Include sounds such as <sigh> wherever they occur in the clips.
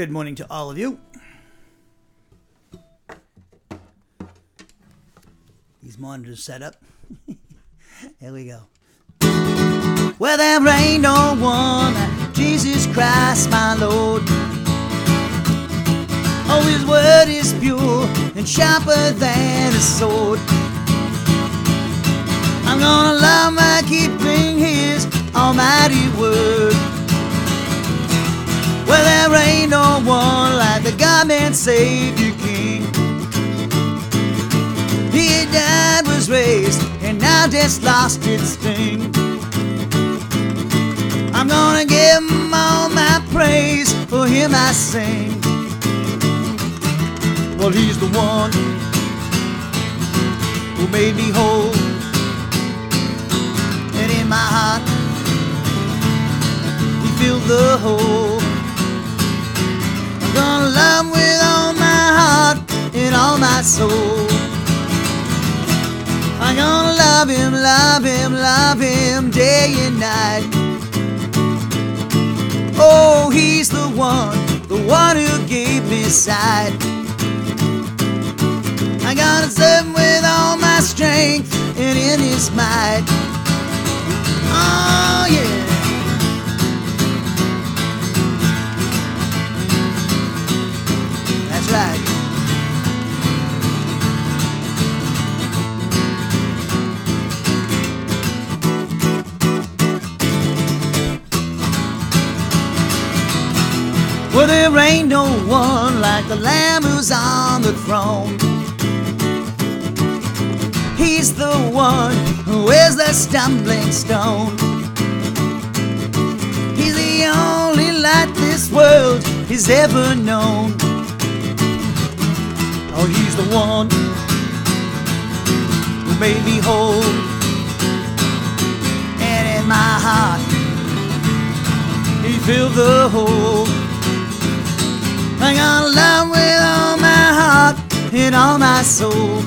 Good morning to all of you. These monitors set up. <laughs> Here we go. Well, there ain't no one Jesus Christ, my Lord. Oh, his word is pure and sharper than a sword. I'm gonna love my keeping his almighty word. Well, there ain't no one like the God man Savior King. He died, was raised, and now death's lost its sting. I'm gonna give him all my praise, for him I sing. Well, he's the one who made me whole. And in my heart, he filled the hole. Love with all my heart and all my soul. I'm gonna love him, love him, love him day and night. Oh, he's the one, the one who gave me sight. I gotta serve him with all my strength and in his might. Oh, Well, there ain't no one like the Lamb who's on the throne. He's the one who is the stumbling stone. He's the only light this world has ever known. Oh, he's the one who made me whole. And in my heart, he filled the hole. I'm gonna love with all my heart and all my soul.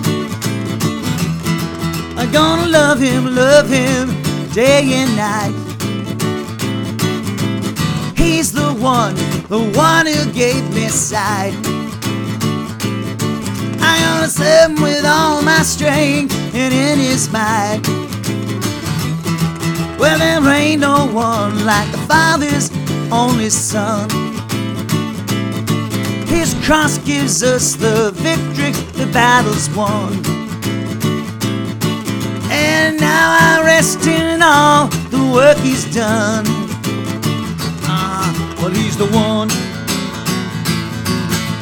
I'm gonna love him, love him day and night. He's the one, the one who gave me sight. I'm gonna serve him with all my strength and in his might. Well, there ain't no one like the Father's only Son. His cross gives us the victory, the battle's won. And now I rest in all the work he's done. Ah, well, he's the one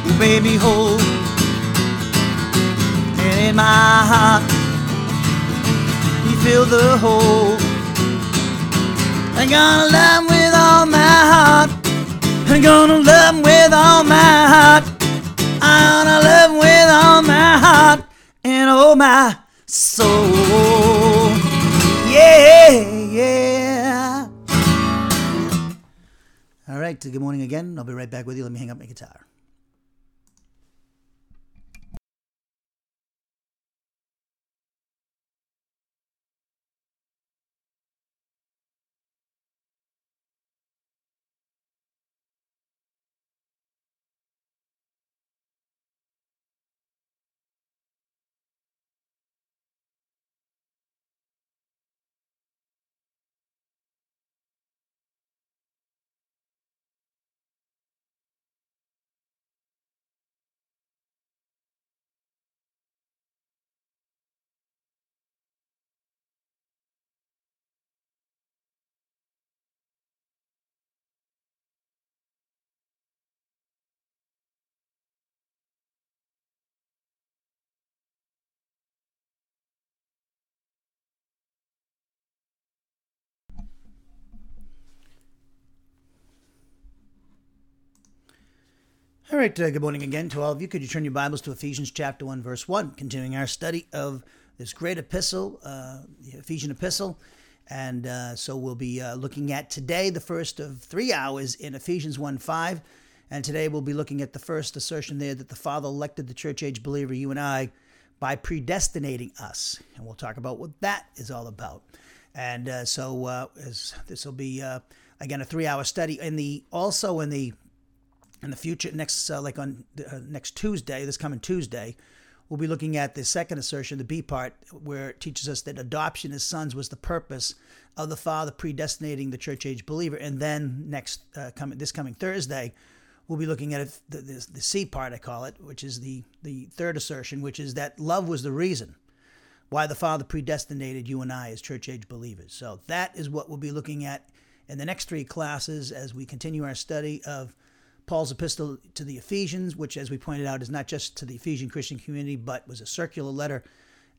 who made me whole. And in my heart, he filled the hole. I'm gonna love with all my heart. I'm gonna love him with all my heart. I'm gonna love him with all my heart and all my soul. Yeah, yeah. All right, good morning again. I'll be right back with you. Let me hang up my guitar. All right, uh, good morning again to all of you. Could you turn your Bibles to Ephesians chapter 1, verse 1, continuing our study of this great epistle, uh, the Ephesian epistle. And uh, so we'll be uh, looking at today the first of three hours in Ephesians 1 5. And today we'll be looking at the first assertion there that the Father elected the church age believer, you and I, by predestinating us. And we'll talk about what that is all about. And uh, so uh, as this will be, uh, again, a three hour study. In the Also in the in the future, next uh, like on uh, next Tuesday, this coming Tuesday, we'll be looking at the second assertion, the B part, where it teaches us that adoption as sons was the purpose of the Father predestinating the church age believer. And then next uh, coming this coming Thursday, we'll be looking at the, the, the C part, I call it, which is the the third assertion, which is that love was the reason why the Father predestinated you and I as church age believers. So that is what we'll be looking at in the next three classes as we continue our study of Paul's epistle to the Ephesians, which, as we pointed out, is not just to the Ephesian Christian community, but was a circular letter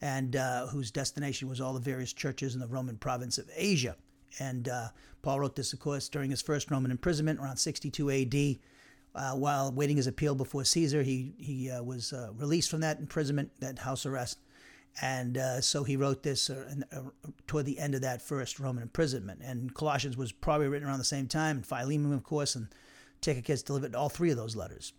and uh, whose destination was all the various churches in the Roman province of Asia. And uh, Paul wrote this, of course, during his first Roman imprisonment around 62 AD. Uh, while waiting his appeal before Caesar, he, he uh, was uh, released from that imprisonment, that house arrest. And uh, so he wrote this toward the end of that first Roman imprisonment. And Colossians was probably written around the same time, and Philemon, of course, and Tychicus delivered all three of those letters.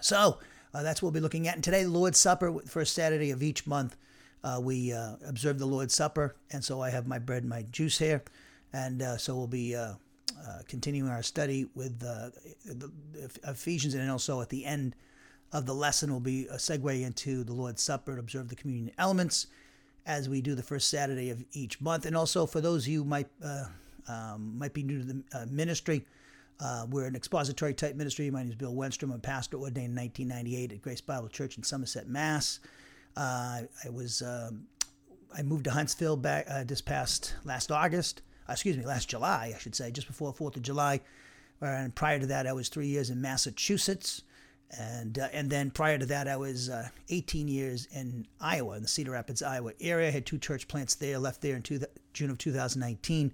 So uh, that's what we'll be looking at. And today, Lord's Supper, first Saturday of each month, uh, we uh, observe the Lord's Supper. And so I have my bread and my juice here. And uh, so we'll be uh, uh, continuing our study with the Ephesians. And also at the end of the lesson will be a segue into the Lord's Supper to observe the communion elements as we do the first Saturday of each month. And also for those of you might, um, might be new to the ministry, uh, we're an expository type ministry. My name is Bill Wenstrom. I'm pastor ordained in 1998 at Grace Bible Church in Somerset, Mass. Uh, I was um, I moved to Huntsville back uh, this past last August. Uh, excuse me, last July, I should say, just before Fourth of July. And prior to that, I was three years in Massachusetts, and uh, and then prior to that, I was uh, 18 years in Iowa, in the Cedar Rapids, Iowa area. I had two church plants there. Left there in two, June of 2019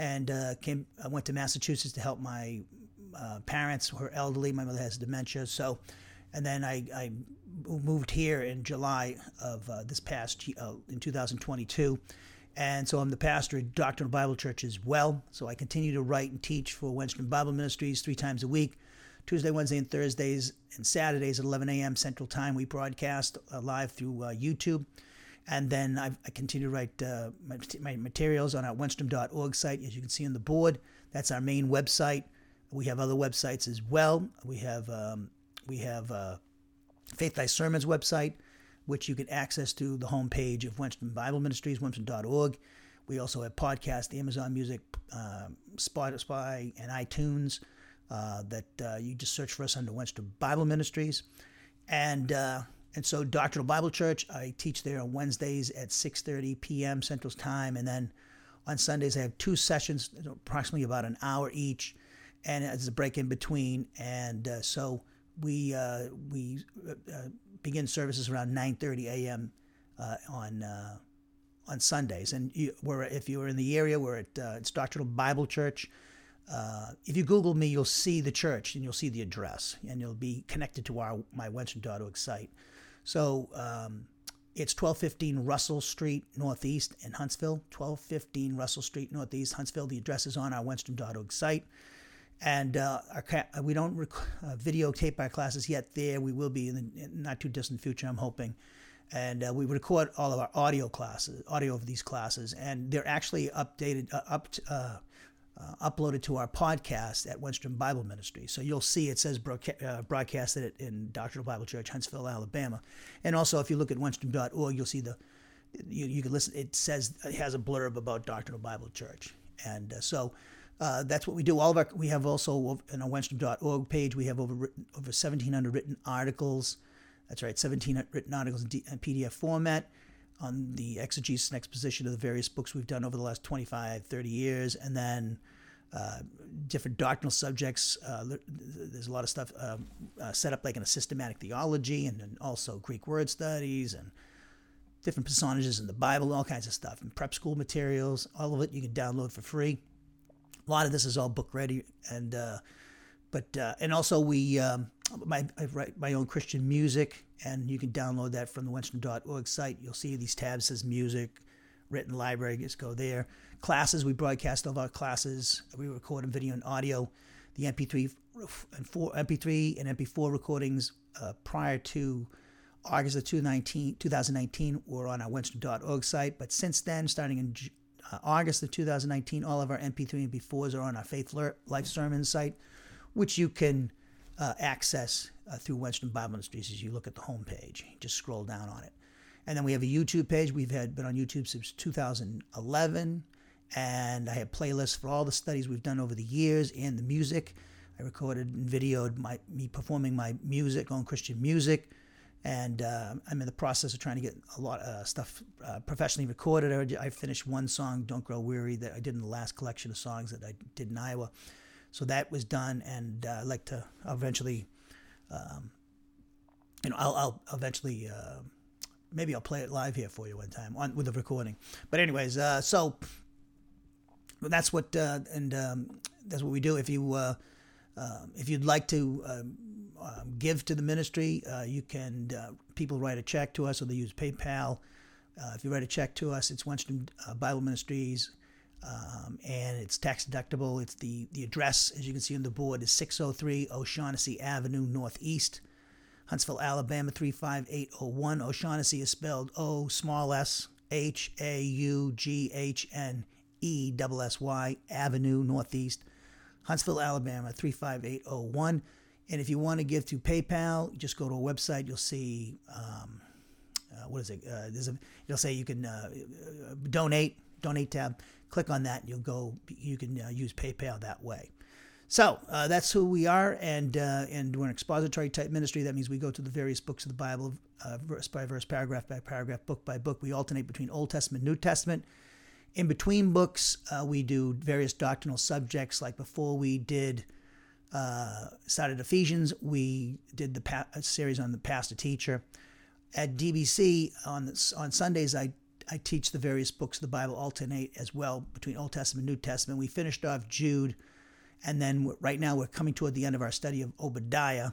and uh, came. I went to Massachusetts to help my uh, parents who are elderly. My mother has dementia, so and then I, I moved here in July of uh, this past uh, in 2022. And so I'm the pastor at Doctrinal Bible Church as well. So I continue to write and teach for Wenstrom Bible Ministries three times a week. Tuesday, Wednesday, and Thursdays, and Saturdays at 11 a.m. Central Time. We broadcast uh, live through uh, YouTube. And then I've, i continue to write uh, my, my, materials on our wenstrom.org site, as you can see on the board. That's our main website. We have other websites as well. We have um, we have uh, Faithlife Sermons website, which you can access to the homepage of Wenstrom Bible Ministries, wenstrom.org. We also have podcasts, Amazon Music, uh, Spotify, and iTunes. Uh, that uh, you just search for us under Wenstrom Bible Ministries, and uh, and so Doctrinal Bible Church, I teach there on Wednesdays at 6:30 p.m. Central Time, and then on Sundays I have two sessions, approximately about an hour each, and as a break in between. And uh, so we uh, we uh, uh begin services around 9:30 a.m. Uh, on uh, on Sundays. And you, we're, if you're in the area, we're at it's Doctrinal Bible Church. if you Google me, you'll see the church and you'll see the address, and you'll be connected to our my Wenstrom.org site. So um, it's 1215 Russell Street Northeast in Huntsville. 1215 Russell Street Northeast, Huntsville. The address is on our Wenstrom.org site. And uh, our, we don't rec- uh, videotape our classes yet there. We will be in the not too distant future, I'm hoping. And uh, we record all of our audio classes, audio of these classes, and they're actually updated, uh, up, uh, uploaded to our podcast at Wenstrom Bible Ministry. So you'll see it says uh, broadcasted in Doctrinal Bible Church, Huntsville, Alabama. And also, if you look at Wenstrom.org, you'll see the you, you can listen. It says it has a blurb about Doctrinal Bible Church, and uh, so. Uh, that's what we do. All of our we have also on our Wenstrom.org page. We have over over 1,700 written articles. That's right, 17 written articles in, D, in PDF format on the exegesis and exposition of the various books we've done over the last 25, 30 years, and then different doctrinal subjects. Uh, there's a lot of stuff um, uh, set up like in a systematic theology, and then also Greek word studies and different personages in the Bible, all kinds of stuff, and prep school materials. All of it you can download for free. A lot of this is all book ready, and uh, but uh, and also we um, my I write my own Christian music, and you can download that from the Wenstrom.org site. You'll see these tabs says music, written library. Just go there. Classes we broadcast all of our classes. We record in video and audio. The MP3 and four MP3 and MP4 recordings uh, prior to August of 2019, 2019 were on our Wenstrom.org site. But since then, starting in uh, August of 2019, all of our MP3 and MP4s are on our Faith Life Sermon site, which you can uh, access uh, through Wenstrom Bible Ministries as you look at the homepage. Just scroll down on it. And then we have a YouTube page. We've had been on YouTube since 2011, and I have playlists for all the studies we've done over the years and the music. I recorded and videoed my me performing my music on Christian music, and uh, I'm in the process of trying to get a lot of uh, stuff uh, professionally recorded. I, I finished one song, "Don't Grow Weary," that I did in the last collection of songs that I did in Iowa. So that was done, and uh, I'd like to eventually, um, you know, I'll, I'll eventually uh, maybe I'll play it live here for you one time on with the recording. But anyways, uh, that's what uh, and um, that's what we do. If you uh, uh, if you'd like to um, um give to the ministry, uh, you can. Uh, people write a check to us, or they use PayPal. if you write a check to us, it's Wenstrom Bible Ministries. Um, and it's tax deductible. It's the, the address, as you can see on the board, is 603 O'Shaughnessy Avenue Northeast, Huntsville, Alabama 35801. O'Shaughnessy is spelled O small s H A U G H N E S Y Avenue Northeast, Huntsville, Alabama 35801. And if you want to give to PayPal, just go to a website. You'll see um, uh, what is it? Uh, there's a. You'll say you can uh, donate. Donate tab. Click on that, and you'll go. You can uh, use PayPal that way. So uh, that's who we are, and uh, and we're an expository type ministry. That means we go to the various books of the Bible, uh, verse by verse, paragraph by paragraph, book by book. We alternate between Old Testament, New Testament. In between books, uh, we do various doctrinal subjects. Like before, we did uh, started Ephesians. We did the pa- series on the pastor teacher. At DBC on the, on Sundays, I I teach the various books of the Bible alternate as well between Old Testament, and New Testament. We finished off Jude and then right now we're coming toward the end of our study of Obadiah.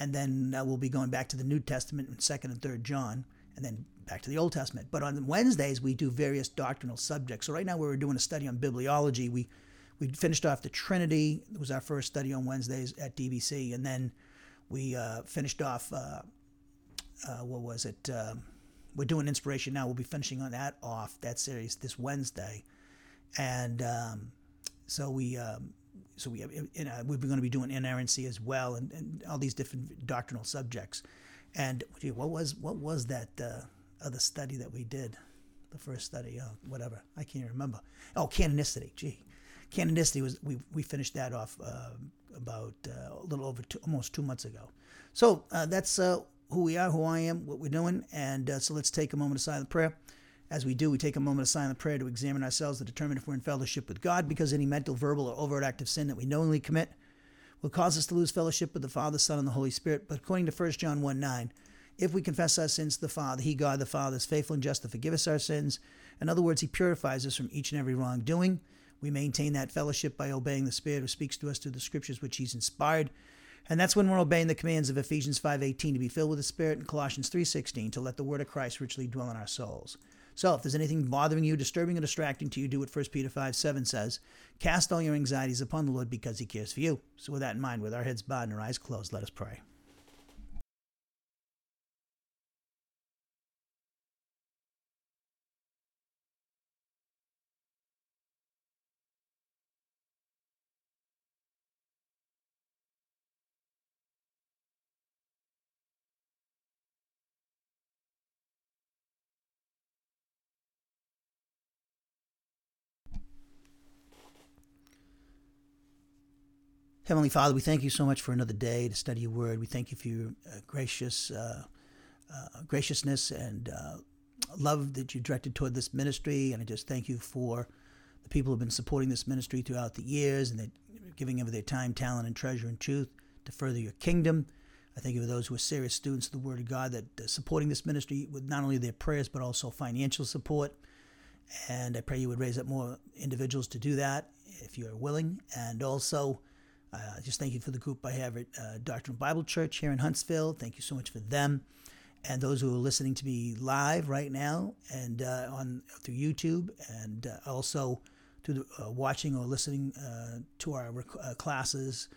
And then uh, we'll be going back to the New Testament in 2nd and 3rd John, and then back to the Old Testament. But on Wednesdays, we do various doctrinal subjects. So right now we're doing a study on bibliology. We we finished off the Trinity. It was our first study on Wednesdays at DBC. And then we uh, finished off, uh, uh, what was it? Um, we're doing inspiration now. We'll be finishing on that off, that series, this Wednesday. And um, so we um, so we we're going to be doing inerrancy as well, and, and all these different doctrinal subjects. And gee, what was what was that uh, the study that we did? The first study, oh, whatever, I can't remember. Oh, canonicity. Gee, canonicity was we we finished that off uh, about uh, a little over two, almost two months ago. So uh, that's uh, who we are, who I am, what we're doing, and uh, so let's take a moment of silent prayer. As we do, we take a moment of silent prayer to examine ourselves to determine if we're in fellowship with God, because any mental, verbal, or overt act of sin that we knowingly commit will cause us to lose fellowship with the Father, Son, and the Holy Spirit. But according to 1 John 1 9, if we confess our sins to the Father, He, God the Father, is faithful and just to forgive us our sins. In other words, He purifies us from each and every wrongdoing. We maintain that fellowship by obeying the Spirit who speaks to us through the Scriptures which He's inspired. And that's when we're obeying the commands of Ephesians 5:18 to be filled with the Spirit and Colossians 3:16 to let the word of Christ richly dwell in our souls. So if there's anything bothering you, disturbing, or distracting to you, do what 1 Peter 5 7 says. Cast all your anxieties upon the Lord because he cares for you. So with that in mind, with our heads bowed and our eyes closed, let us pray. Heavenly Father, we thank you so much for another day to study your word. We thank you for your uh, gracious uh, uh, graciousness and uh, love that you directed toward this ministry. And I just thank you for the people who have been supporting this ministry throughout the years and giving of their time, talent, and treasure and truth to further your kingdom. I thank you for those who are serious students of the Word of God that are supporting this ministry with not only their prayers but also financial support. And I pray you would raise up more individuals to do that if you are willing. And also, uh, just thank you for the group I have at uh, Doctrinal Bible Church here in Huntsville. Thank you so much for them, and those who are listening to me live right now and uh, on through YouTube, and uh, also through the, uh, watching or listening uh, to our rec- classes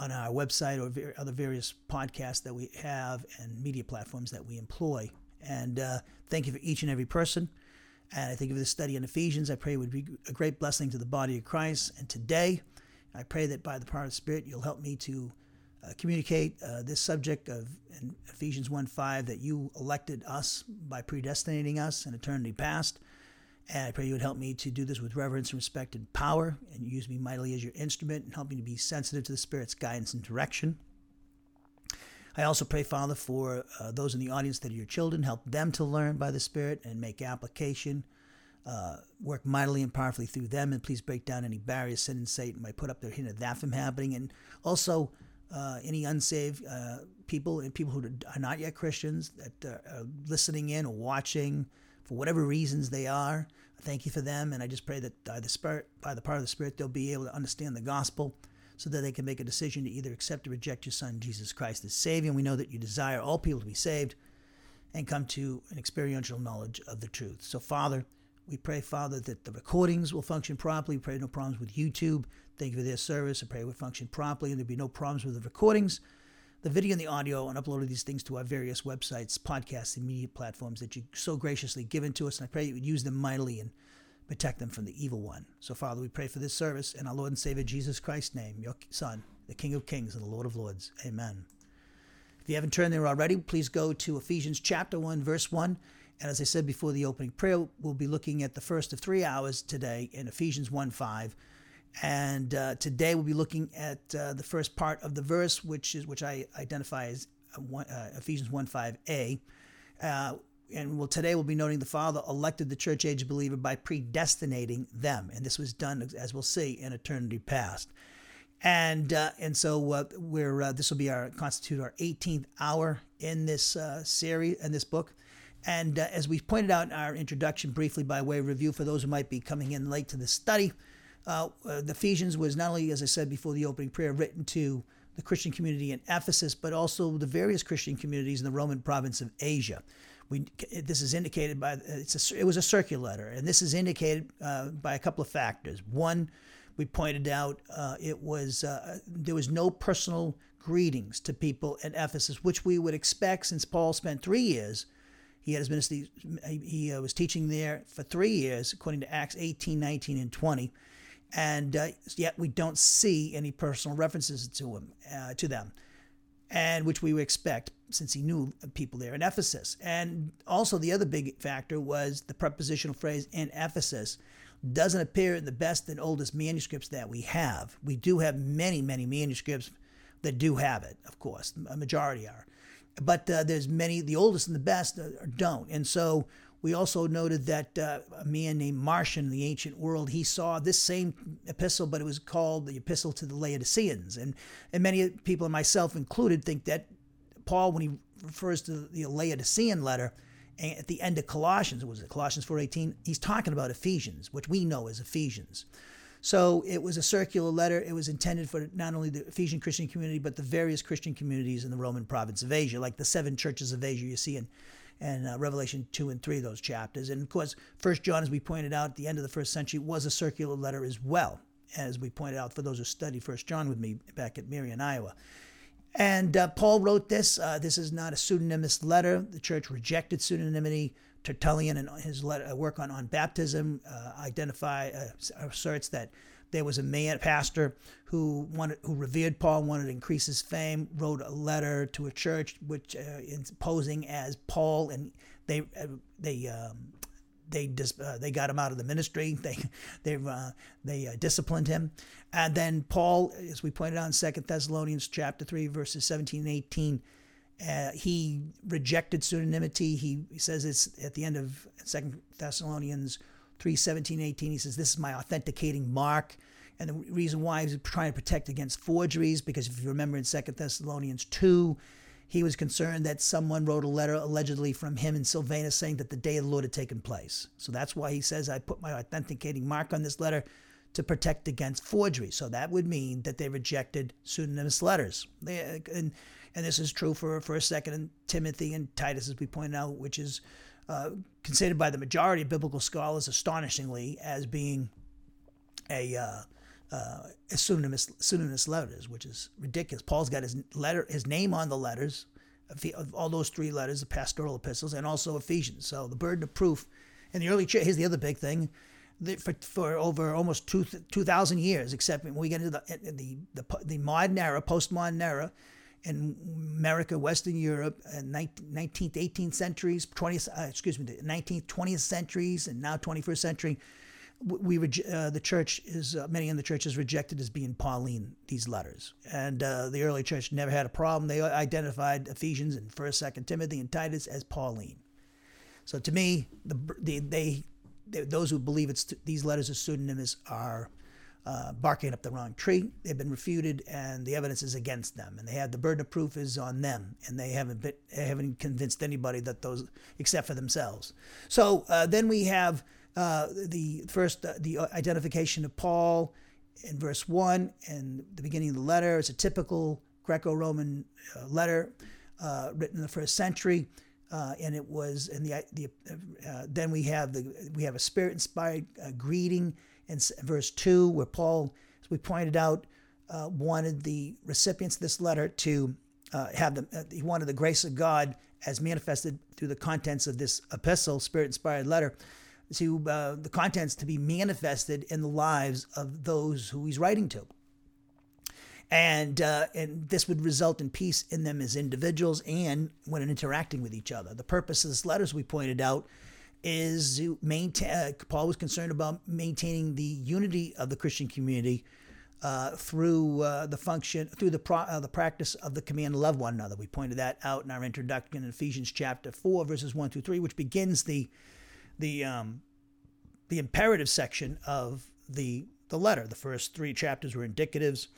on our website or ver- other various podcasts that we have and media platforms that we employ. And thank you for each and every person. And I think of this study in Ephesians, I pray it would be a great blessing to the body of Christ. And today, I pray that by the power of the Spirit, you'll help me to uh, communicate uh, this subject of Ephesians 1 5 that you elected us by predestinating us in eternity past. And I pray you would help me to do this with reverence and respect and power, and use me mightily as your instrument, and help me to be sensitive to the Spirit's guidance and direction. I also pray, Father, for uh, those in the audience that are your children. Help them to learn by the Spirit and make application. Uh, work mightily and powerfully through them, and please break down any barriers sin and Satan might put up there, hinder that from happening. And also, uh, any unsaved uh, people and people who are not yet Christians that are listening in or watching for whatever reasons they are. Thank you for them, and I just pray that by the Spirit, by the power of the Spirit, they'll be able to understand the gospel so that they can make a decision to either accept or reject your Son, Jesus Christ, as Savior. And we know that you desire all people to be saved and come to an experiential knowledge of the truth. So, Father, we pray, Father, that the recordings will function properly. We pray no problems with YouTube. Thank you for their service. I pray it would function properly and there'd be no problems with the recordings, the video and the audio, and uploading these things to our various websites, podcasts, and media platforms that you so graciously given to us. And I pray you would use them mightily and protect them from the evil one. So, Father, we pray for this service in our Lord and Savior Jesus Christ's name, your Son, the King of Kings and the Lord of Lords. Amen. If you haven't turned there already, please go to Ephesians chapter 1, verse 1. And as I said before the opening prayer, we'll be looking at the first of three hours today in Ephesians 1 5. And uh, today we'll be looking at uh, the first part of the verse, which is which I identify as uh, one, uh, Ephesians 1 5a. Uh, and we'll, today we'll be noting the Father elected the church age believer by predestinating them. And this was done, as we'll see, in eternity past. And uh, and so we're this will be our constitute our 18th hour in this series in this book. And uh, as we pointed out in our introduction briefly by way of review for those who might be coming in late to the study, uh, the Ephesians was not only, as I said before the opening prayer, written to the Christian community in Ephesus, but also the various Christian communities in the Roman province of Asia. We, this is indicated by a, it was a circular letter, and this is indicated uh, by a couple of factors. One, we pointed out uh, it was uh, there was no personal greetings to people in Ephesus, which we would expect since Paul spent three years. He had his ministry. He uh, was teaching there for three years, according to Acts 18, 19, and 20, and uh, yet we don't see any personal references to him uh, to them and which we would expect since he knew people there in Ephesus. And also, the other big factor was the prepositional phrase in Ephesus doesn't appear in the best and oldest manuscripts that we have. We do have many, many manuscripts that do have it, of course, a majority are. But uh, there's many, the oldest and the best don't. And so we also noted that uh, a man named Marcion in the ancient world, he saw this same epistle, but it was called the Epistle to the Laodiceans. And, and many people, myself included, think that Paul, when he refers to the Laodicean letter, at the end of Colossians, was it Colossians 4.18? He's talking about Ephesians, which we know as Ephesians. So it was a circular letter. It was intended for not only the Ephesian Christian community, but the various Christian communities in the Roman province of Asia, like the seven churches of Asia you see in and uh, Revelation 2 and 3, those chapters. And of course, First John, as we pointed out at the end of the first century, was a circular letter as well, as we pointed out for those who studied First John with me back at Marion, Iowa. And uh, Paul wrote this. Uh, this is not a pseudonymous letter. The church rejected pseudonymity. Tertullian, in his letter, uh, work on, on baptism, uh, identify uh, asserts that there was a man pastor who wanted who revered Paul, wanted to increase his fame, wrote a letter to a church which uh, posing as Paul, and they uh, they um, they dis, uh, they got him out of the ministry. <laughs> They they uh, they uh, disciplined him, and then Paul, as we pointed out in Second Thessalonians chapter three, verses seventeen and eighteen. Uh, he rejected pseudonymity. He, he says it's at the end of Second Thessalonians 3 17, 18, he says, This is my authenticating mark. And the reason why he's trying to protect against forgeries, because if you remember in 2 Thessalonians 2, he was concerned that someone wrote a letter allegedly from him in Silvanus saying that the day of the Lord had taken place. So that's why he says, I put my authenticating mark on this letter to protect against forgery. So that would mean that they rejected pseudonymous letters. They, and, and this is true for, for Second and Timothy and Titus, as we pointed out, which is uh, considered by the majority of biblical scholars astonishingly as being a, uh, uh, a pseudonymous, pseudonymous letters, which is ridiculous. Paul's got his letter, his name on the letters, of all those three letters, the pastoral epistles, and also Ephesians. So the burden of proof in the early church. Here's the other big thing: for, for over almost two two thousand years, except when we get into the the the, the modern era, postmodern era, in America, Western Europe, uh, 19th, 18th centuries, 20th, uh, excuse me, the 19th, 20th centuries, and now 21st century, we uh, the church is uh, many in the church is rejected as being Pauline these letters, and uh, the early church never had a problem. They identified Ephesians and First, Second Timothy, and Titus as Pauline. So to me, the, the they, they, those who believe it's these letters are pseudonymous are uh, barking up the wrong tree. They've been refuted, and the evidence is against them, and they have the burden of proof is on them, and they haven't been, they haven't convinced anybody that those except for themselves. So uh, then we have uh, the first uh, the identification of Paul in verse one and the beginning of the letter. It's a typical Greco-Roman uh, letter uh, written in the first century. and it was in the the then we have the we have a spirit inspired greeting in verse 2, where Paul, as we pointed out, uh, wanted the recipients of this letter to uh, have them, uh, he wanted the grace of God as manifested through the contents of this epistle, spirit inspired letter, to uh, the contents to be manifested in the lives of those who he's writing to. And, uh, and this would result in peace in them as individuals and when interacting with each other. The purpose of this letter, as we pointed out, is maintain. Uh, Paul was concerned about maintaining the unity of the Christian community uh, through uh, the function, through the pro, uh, the practice of the command to love one another. We pointed that out in our introduction in Ephesians chapter four, verses one through three, which begins the the um, the imperative section of the the letter. The first three chapters were indicatives.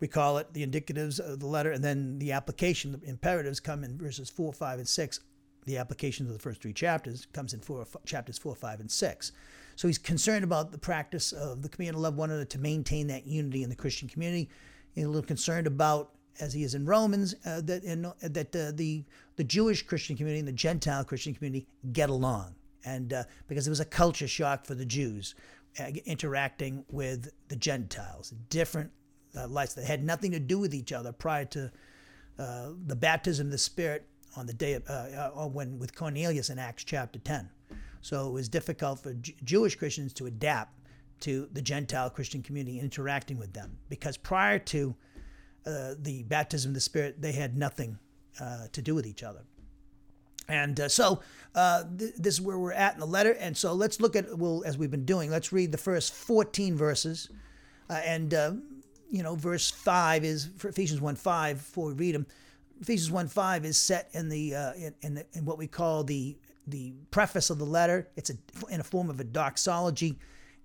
We call it the indicatives of the letter, and then the application, the imperatives come in verses four, five, and six the application of the first three chapters comes in four, chapters four, five, and six. So he's concerned about the practice of the command to love one another to maintain that unity in the Christian community. He's a little concerned about, as he is in Romans, uh, that uh, that uh, the the Jewish Christian community and the Gentile Christian community get along, and uh, because it was a culture shock for the Jews uh, interacting with the Gentiles, different uh, lives that had nothing to do with each other prior to the baptism of the Spirit on the day of, uh, uh, when with Cornelius in Acts chapter 10. So it was difficult for J- Jewish Christians to adapt to the Gentile Christian community interacting with them because prior to uh, the baptism of the Spirit, they had nothing uh, to do with each other. And uh, so uh, th- this is where we're at in the letter. And so let's look at, well, as we've been doing, let's read the first 14 verses. and, you know, verse 5 is, for Ephesians 1 5, before we read them, Ephesians 1 5 is set in the uh, in, in, the, in what we call the the preface of the letter. It's a, in a form of a doxology.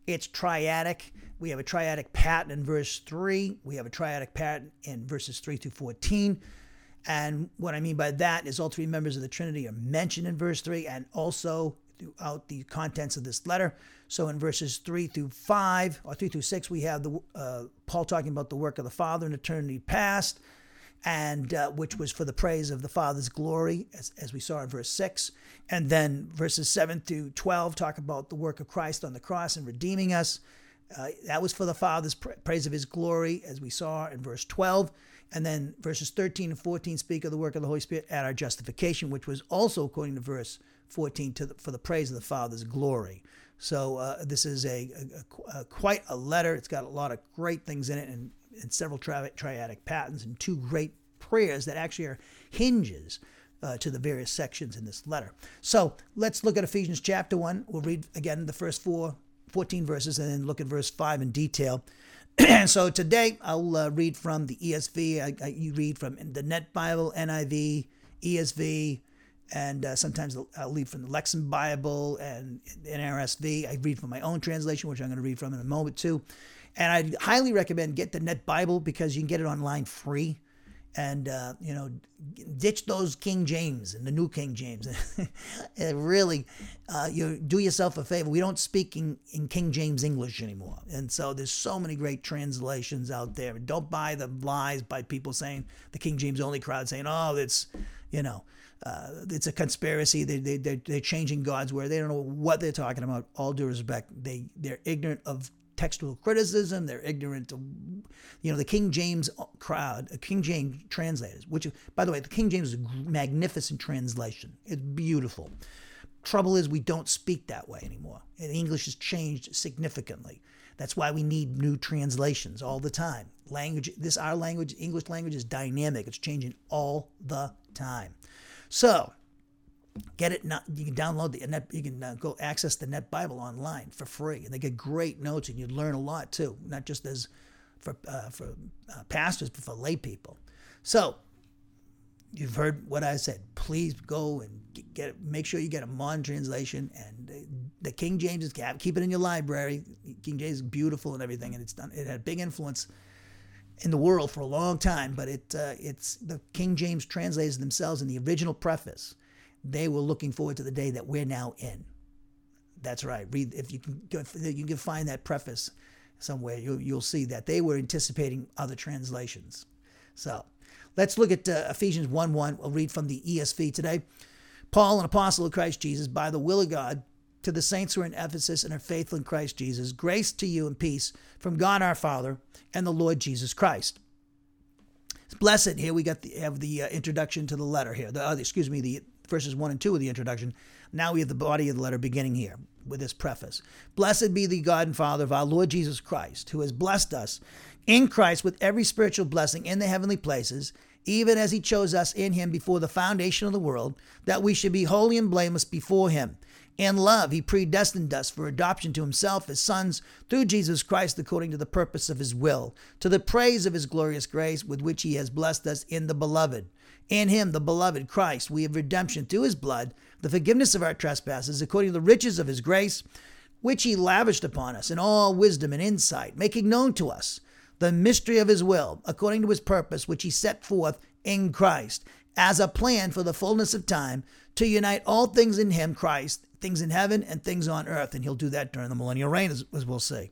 It's triadic. We have a triadic pattern in verse 3. We have a triadic pattern in verses 3 through 14. And what I mean by that is all three members of the Trinity are mentioned in verse 3 and also throughout the contents of this letter. So in verses 3 through 5, or 3 through 6, we have the uh, Paul talking about the work of the Father in eternity past and uh, which was for the praise of the Father's glory, as, as we saw in verse 6. And then verses 7 through 12 talk about the work of Christ on the cross and redeeming us. Uh, that was for the Father's praise of his glory, as we saw in verse 12. And then verses 13 and 14 speak of the work of the Holy Spirit at our justification, which was also, according to verse 14, to the, for the praise of the Father's glory. So uh, this is a, a, a, quite a letter. It's got a lot of great things in it, and and several tri- triadic patterns and two great prayers that actually are hinges uh, to the various sections in this letter. So let's look at Ephesians chapter 1. We'll read again the first four, 14 verses and then look at verse 5 in detail. And <clears throat> so today I'll uh, read from the ESV. I, I, you read from the Net Bible, NIV, ESV, and uh, sometimes I'll read from the Lexham Bible and NRSV. I read from my own translation, which I'm going to read from in a moment too. And I highly recommend get the Net Bible because you can get it online free. And, uh, you know, ditch those King James and the New King James. <laughs> really, uh, you do yourself a favor. We don't speak in, in King James English anymore. And so there's so many great translations out there. Don't buy the lies by people saying, the King James only crowd saying, oh, it's, you know, uh, it's a conspiracy. They, they, they're, they're changing God's word. They don't know what they're talking about. All due respect, they, they're ignorant of textual criticism. They're ignorant of, you know, the King James crowd, uh, King James translators, which, by the way, the King James is a magnificent translation. It's beautiful. Trouble is, we don't speak that way anymore. And English has changed significantly. That's why we need new translations all the time. Language, this our language, English language is dynamic. It's changing all the time. So, get it. Not, you can download the net. You can uh, go access the Net Bible online for free, and they get great notes, and you learn a lot too. Not just as for uh, for uh, pastors, but for lay people. So, you've heard what I said. Please go and get make sure you get a modern translation and the King James is keep it in your library. King James is beautiful and everything, and it's done. It had a big influence in the world for a long time, but it uh, it's the King James translators themselves in the original preface. They were looking forward to the day that we're now in. That's right. Read if you can you can find that preface somewhere. You'll you'll see that they were anticipating other translations. So let's look at uh, Ephesians 1 1. We'll read from the ESV today. Paul, an apostle of Christ Jesus, by the will of God, to the saints who are in Ephesus and are faithful in Christ Jesus, grace to you and peace from God our Father and the Lord Jesus Christ. Blessed, here we got the, have the uh, introduction to the letter here. The, uh, excuse me, the verses 1 and 2 of the introduction. Now we have the body of the letter beginning here with this preface. Blessed be the God and Father of our Lord Jesus Christ, who has blessed us in Christ with every spiritual blessing in the heavenly places even as he chose us in him before the foundation of the world, that we should be holy and blameless before him. In love, he predestined us for adoption to himself as sons through Jesus Christ according to the purpose of his will, to the praise of his glorious grace with which he has blessed us in the beloved. In him, the beloved Christ, we have redemption through his blood, the forgiveness of our trespasses, according to the riches of his grace, which he lavished upon us in all wisdom and insight, making known to us the mystery of his will, according to his purpose, which he set forth in Christ as a plan for the fullness of time to unite all things in him, Christ, things in heaven and things on earth. And he'll do that during the millennial reign, as, as we'll see.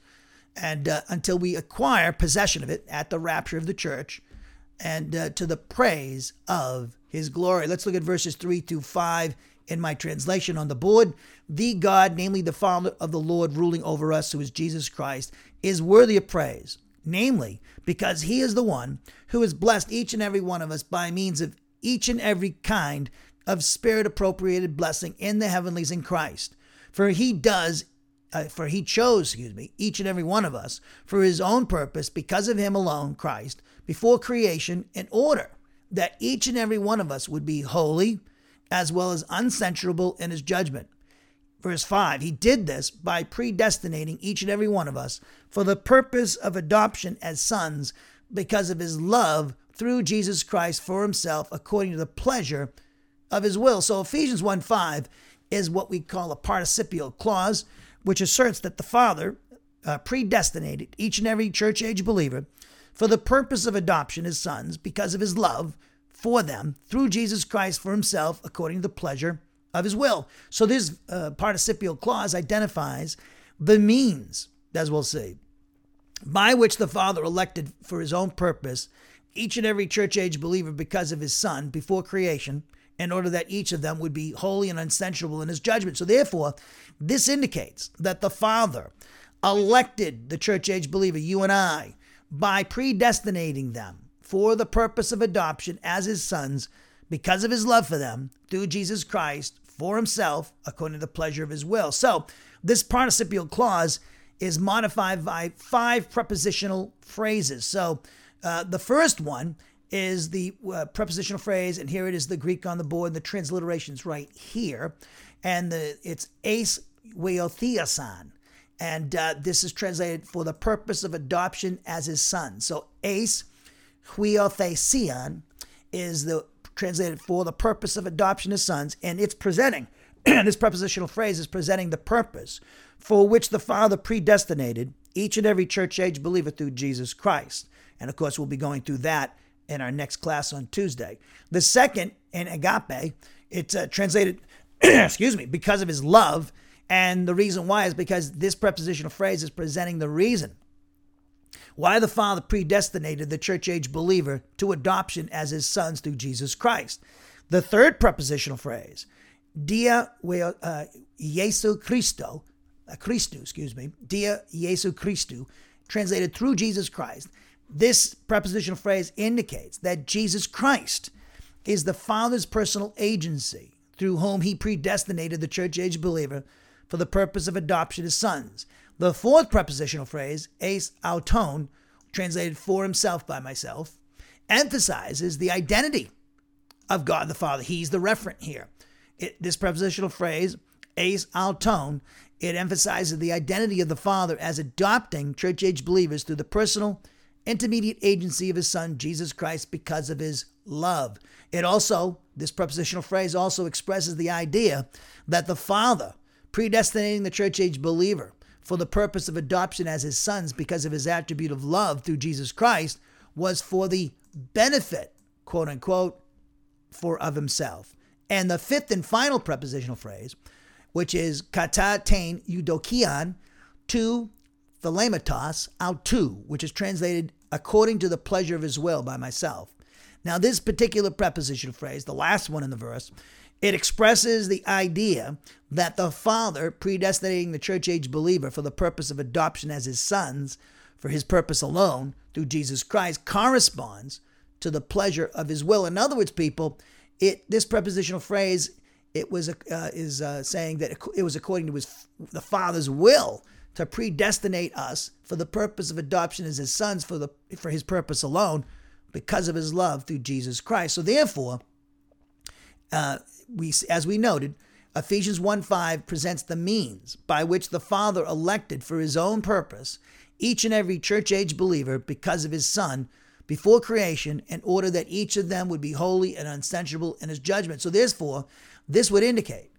And uh, until we acquire possession of it at the rapture of the church, and uh, to the praise of his glory. Let's look at verses 3 to 5 in my translation on the board. The God, namely the Father of the Lord ruling over us, who is Jesus Christ, is worthy of praise namely, because he is the one who has blessed each and every one of us by means of each and every kind of spirit appropriated blessing in the heavenlies in Christ. For he does, uh, for he chose, excuse me, each and every one of us for his own purpose because of him alone, Christ, before creation, in order that each and every one of us would be holy as well as uncensurable in his judgment. Verse 5 He did this by predestinating each and every one of us for the purpose of adoption as sons because of his love through Jesus Christ for himself according to the pleasure of his will. So Ephesians 1 5 is what we call a participial clause, which asserts that the Father uh, predestinated each and every church age believer for the purpose of adoption as sons because of his love for them through Jesus Christ for himself according to the pleasure of his will. So this uh, participial clause identifies the means, as we'll see, by which the Father elected for his own purpose each and every church age believer because of his Son before creation, in order that each of them would be holy and uncensurable in his judgment. So, therefore, this indicates that the Father elected the church age believer, you and I, by predestinating them for the purpose of adoption as his sons because of his love for them through Jesus Christ for himself according to the pleasure of his will. So, this participial clause is modified by five prepositional phrases. So, uh, the first one is the uh, prepositional phrase, and here it is the Greek on the board. The transliteration's right here, and the it's ace huiothesian, and uh, this is translated for the purpose of adoption as his son. So ace huiothesion is the translated for the purpose of adoption as sons, and it's presenting, <clears throat> this prepositional phrase is presenting the purpose for which the Father predestinated each and every church age believer through Jesus Christ. And of course, we'll be going through that in our next class on Tuesday. The second, in agape, it's uh, translated, <clears throat> excuse me, because of his love, And the reason why is because this prepositional phrase is presenting the reason why the Father predestinated the church age believer to adoption as his sons through Jesus Christ. The third prepositional phrase, dia uh, Jesu Christo, uh, Christu, excuse me, dia Jesu Christu, translated through Jesus Christ. This prepositional phrase indicates that Jesus Christ is the Father's personal agency through whom he predestinated the church age believer for the purpose of adoption as sons. The fourth prepositional phrase, eis auton, translated for himself by myself, emphasizes the identity of God the Father. He's the referent here. It, this prepositional phrase, eis auton, it emphasizes the identity of the Father as adopting church age believers through the personal, intermediate agency of his Son, Jesus Christ, because of his love. It also, this prepositional phrase also expresses the idea that the Father, predestinating the church age believer, for the purpose of adoption as his sons because of his attribute of love through Jesus Christ was for the benefit, quote unquote, for of himself. And the fifth and final prepositional phrase, which is kata tain eudokian to thelematos autu, which is translated according to the pleasure of his will by myself. Now, this particular prepositional phrase, the last one in the verse, it expresses the idea that the Father, predestinating the church age believer for the purpose of adoption as his sons, for his purpose alone, through Jesus Christ, corresponds to the pleasure of his will. In other words, people, it this prepositional phrase it was uh, is uh, saying that it was according to his the Father's will to predestinate us for the purpose of adoption as his sons for the for his purpose alone, because of his love through Jesus Christ. So therefore, uh, we, as we noted, Ephesians 1 5 presents the means by which the Father elected for his own purpose each and every church age believer because of his Son before creation in order that each of them would be holy and uncensurable in his judgment. So, therefore, this would indicate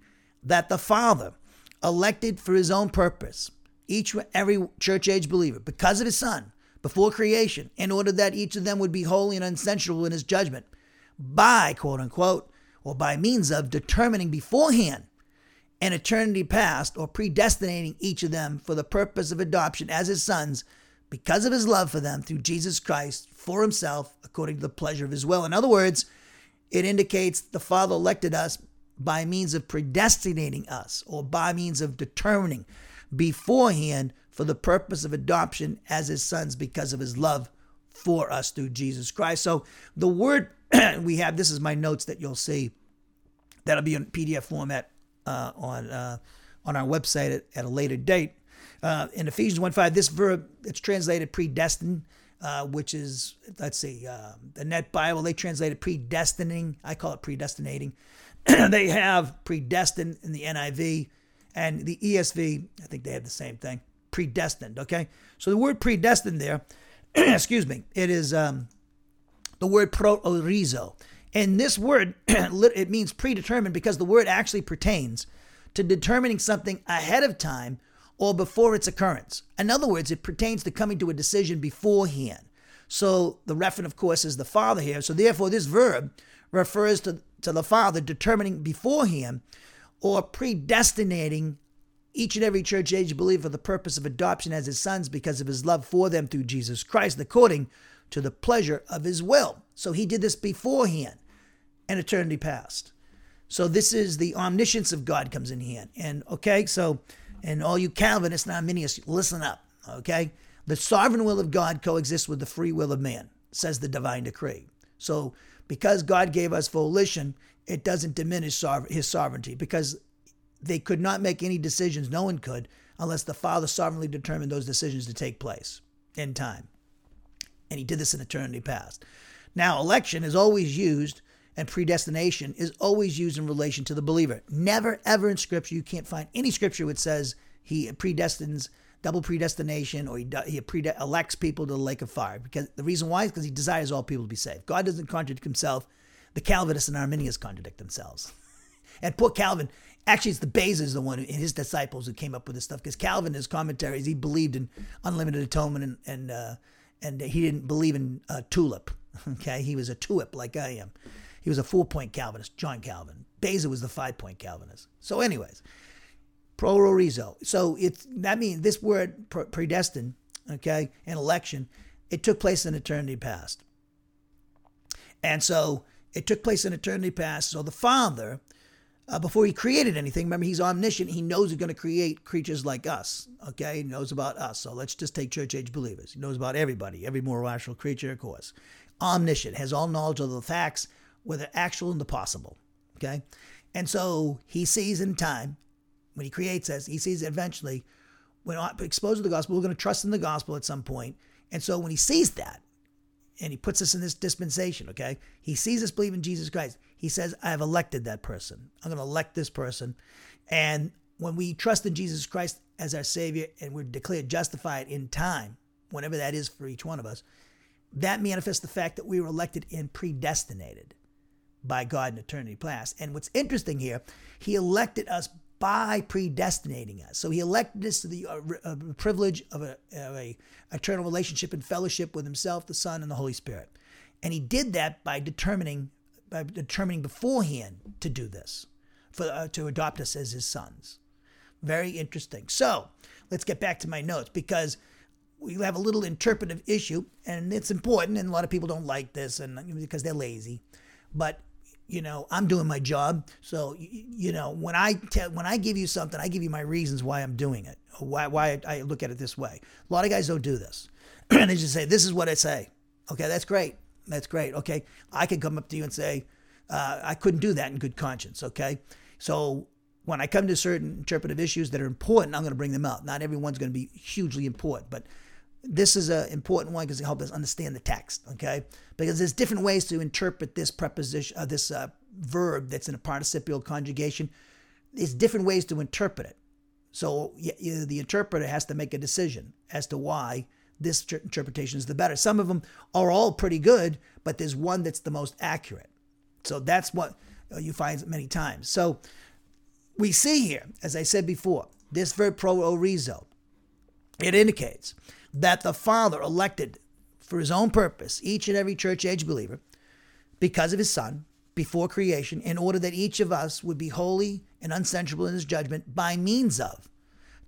that the Father elected for his own purpose each every church age believer because of his Son before creation in order that each of them would be holy and uncensurable in his judgment by, quote unquote, or by means of determining beforehand an eternity past or predestinating each of them for the purpose of adoption as his sons because of his love for them through Jesus Christ for himself according to the pleasure of his will. In other words, it indicates the Father elected us by means of predestinating us or by means of determining beforehand for the purpose of adoption as his sons because of his love for us through Jesus Christ. So the word <clears throat> we have this is my notes that you'll see. That'll be in PDF format uh, on uh, on our website at, at a later date. Uh, in Ephesians 1 5, this verb, it's translated predestined, uh, which is, let's see, uh, the Net Bible, they translated predestining. I call it predestinating. <clears throat> they have predestined in the NIV and the ESV, I think they have the same thing, predestined, okay? So the word predestined there, <clears throat> excuse me, it is um, the word proorizo. And this word, <clears throat> it means predetermined because the word actually pertains to determining something ahead of time or before its occurrence. In other words, it pertains to coming to a decision beforehand. So the referent, of course, is the father here. So therefore, this verb refers to, to the father determining beforehand or predestinating each and every church age believer for the purpose of adoption as his sons because of his love for them through Jesus Christ, according to the pleasure of his will. So he did this beforehand and eternity past. So this is the omniscience of God comes in hand. And okay, so and all you Calvinists and Arminians, listen up. Okay, the sovereign will of God coexists with the free will of man, says the divine decree. So because God gave us volition, it doesn't diminish his sovereignty because they could not make any decisions. No one could unless the Father sovereignly determined those decisions to take place in time and he did this in eternity past. Now, election is always used and predestination is always used in relation to the believer. Never, ever in Scripture, you can't find any Scripture which says he predestines double predestination or he, he elects people to the lake of fire. Because the reason why is because he desires all people to be saved. God doesn't contradict himself. The Calvinists and Arminians contradict themselves. <laughs> and poor Calvin, actually, it's the Beza is the one and his disciples who came up with this stuff. Because Calvin, in his commentaries, he believed in unlimited atonement and, and uh, and he didn't believe in uh, tulip. <laughs> Okay, he was a tulip like I am. He was a four point Calvinist, John Calvin. Beza was the five point Calvinist. So, anyways, Prorizo. So it's that means this word predestined, okay, and election, it took place in eternity past. And so it took place in eternity past. So the Father, uh, before he created anything, remember he's omniscient. He knows he's going to create creatures like us. Okay, he knows about us. So let's just take church age believers. He knows about everybody, every moral rational creature, of course. Omniscient has all knowledge of the facts, whether actual and the possible. Okay, and so he sees in time when he creates us, he sees eventually when exposed to the gospel, we're going to trust in the gospel at some point. And so when he sees that, and he puts us in this dispensation, okay? He sees us believe in Jesus Christ. He says, I have elected that person. I'm going to elect this person. And when we trust in Jesus Christ as our Savior and we're declared justified in time, whenever that is for each one of us, that manifests the fact that we were elected and predestinated by God in eternity past. And what's interesting here, He elected us by predestinating us. So he elected us to the uh, uh, privilege of a, a eternal relationship and fellowship with himself, the Son, and the Holy Spirit. And he did that by determining by determining beforehand to do this, for uh, to adopt us as his sons. Very interesting. So let's get back to my notes because we have a little interpretive issue, and it's important. And a lot of people don't like this, and because they're lazy. But you know i'm doing my job. So you know when i tell when i give you something i give you my reasons why i'm doing it why why i look at it this way. A lot of guys don't do this. And <clears throat> they just say this is what i say. Okay that's great. That's great. Okay i can come up to you and say uh, i couldn't do that in good conscience. Okay so when i come to certain interpretive issues that are important i'm going to bring them out. Not everyone's going to be hugely important but this is an important one because it helps us understand the text, okay? Because there's different ways to interpret this preposition, uh, this uh, verb that's in a participial conjugation. There's different ways to interpret it. So the interpreter has to make a decision as to why this interpretation is the better. Some of them are all pretty good, but there's one that's the most accurate. So that's what uh, you find many times. So we see here, as I said before, this verb pro orizo. It indicates that the Father elected for his own purpose each and every church age believer because of his Son before creation in order that each of us would be holy and uncensurable in his judgment by means of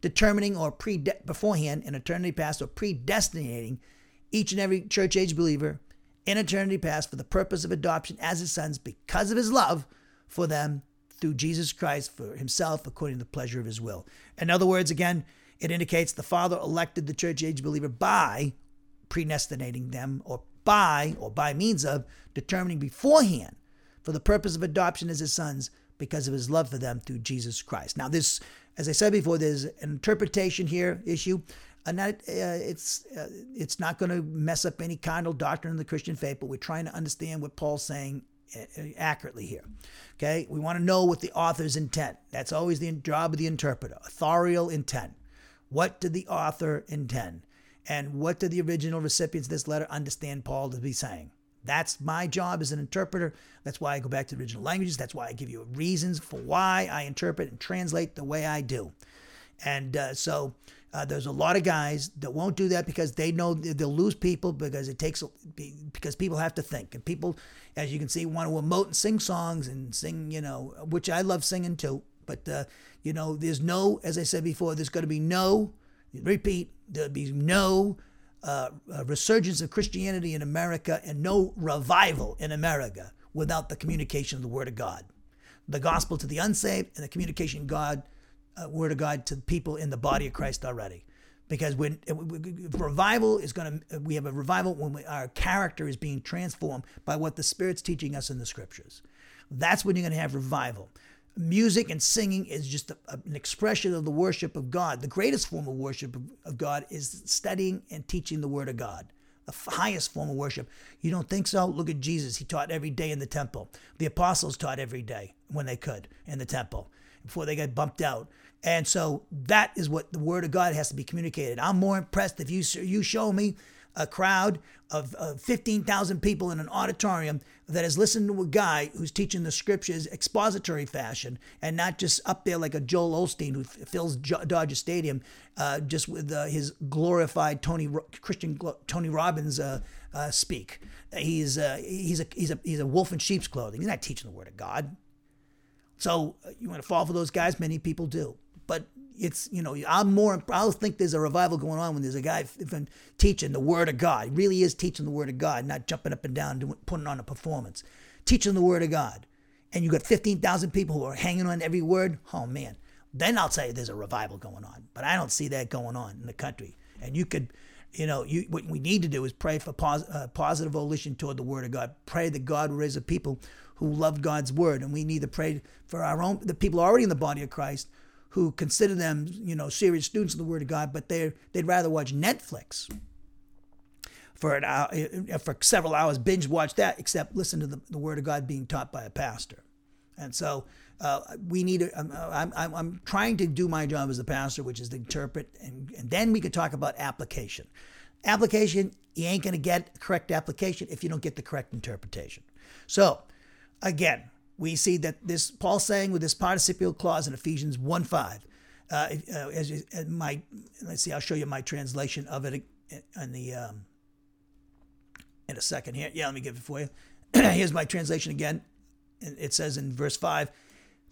determining or pre beforehand in eternity past or predestinating each and every church age believer in eternity past for the purpose of adoption as his sons because of his love for them through Jesus Christ for himself according to the pleasure of his will. In other words, again, it indicates the Father elected the church age believer by predestinating them or by or by means of determining beforehand for the purpose of adoption as his sons because of his love for them through Jesus Christ. Now, this, as I said before, there's an interpretation here issue. And uh, it's uh, it's not going to mess up any cardinal doctrine in the Christian faith, but we're trying to understand what Paul's saying uh, accurately here. Okay, we want to know what the author's intent. That's always the job of the interpreter, authorial intent. What did the author intend? And what did the original recipients of this letter understand Paul to be saying? That's my job as an interpreter. That's why I go back to the original languages. That's why I give you reasons for why I interpret and translate the way I do. And uh, so uh, there's a lot of guys that won't do that because they know they'll lose people because it takes because people have to think and people, as you can see, want to emote and sing songs and sing, you know, which I love singing too. But, uh, you know, there's no, as I said before, there's going to be no, repeat, there'll be no uh, uh, resurgence of Christianity in America and no revival in America without the communication of the Word of God. The gospel to the unsaved and the communication of God, uh, Word of God to people in the body of Christ already. Because when revival is going to, we have a revival when we, our character is being transformed by what the Spirit's teaching us in the Scriptures. That's when you're going to have revival music and singing is just a, a, an expression of the worship of God. The greatest form of worship of, of, God is studying and teaching the Word of God. The highest form of worship. You don't think so? Look at Jesus. He taught every day in the temple. The apostles taught every day when they could in the temple before they got bumped out. And so that is what the Word of God has to be communicated. I'm more impressed if you you show me a crowd of, of 15,000 people in an auditorium that has listened to a guy who's teaching the scriptures expository fashion and not just up there like a Joel Osteen who fills Dodger Stadium uh, just with uh, his glorified Tony Christian Tony Robbins uh, uh speak. He's uh, he's a he's a he's a wolf in sheep's clothing. He's not teaching the word of God. So uh, you want to fall for those guys? Many people do. but it's you know I'm more I'll think there's a revival going on when there's a guy teaching the word of God. He really is teaching the word of God, not jumping up and down doing, putting on a performance. Teaching the word of God, and you got 15,000 people who are hanging on every word. Oh man, then I'll tell you there's a revival going on. But I don't see that going on in the country. And you could, you know, you what we need to do is pray for pos- uh, positive volition toward the word of God. Pray that God will raise a people who love God's word, and we need to pray for our own the people already in the body of Christ who consider them, you know, serious students of the Word of God, but they they'd rather watch Netflix for an hour, uh, for several hours, binge watch that, except listen to the, the Word of God being taught by a pastor. And so uh, we need. I'm, I'm, I'm trying to do my job as a pastor, which is to interpret, and, and then we could talk about application. Application, you ain't going to get correct application if you don't get the correct interpretation. So, again, we see that this Paul saying with this participial clause in Ephesians 1 5. Uh, uh, as, as my let's see, I'll show you my translation of it in the um, in a second here. Yeah, let me give it for you. <clears throat> Here's my translation again. It says in verse 5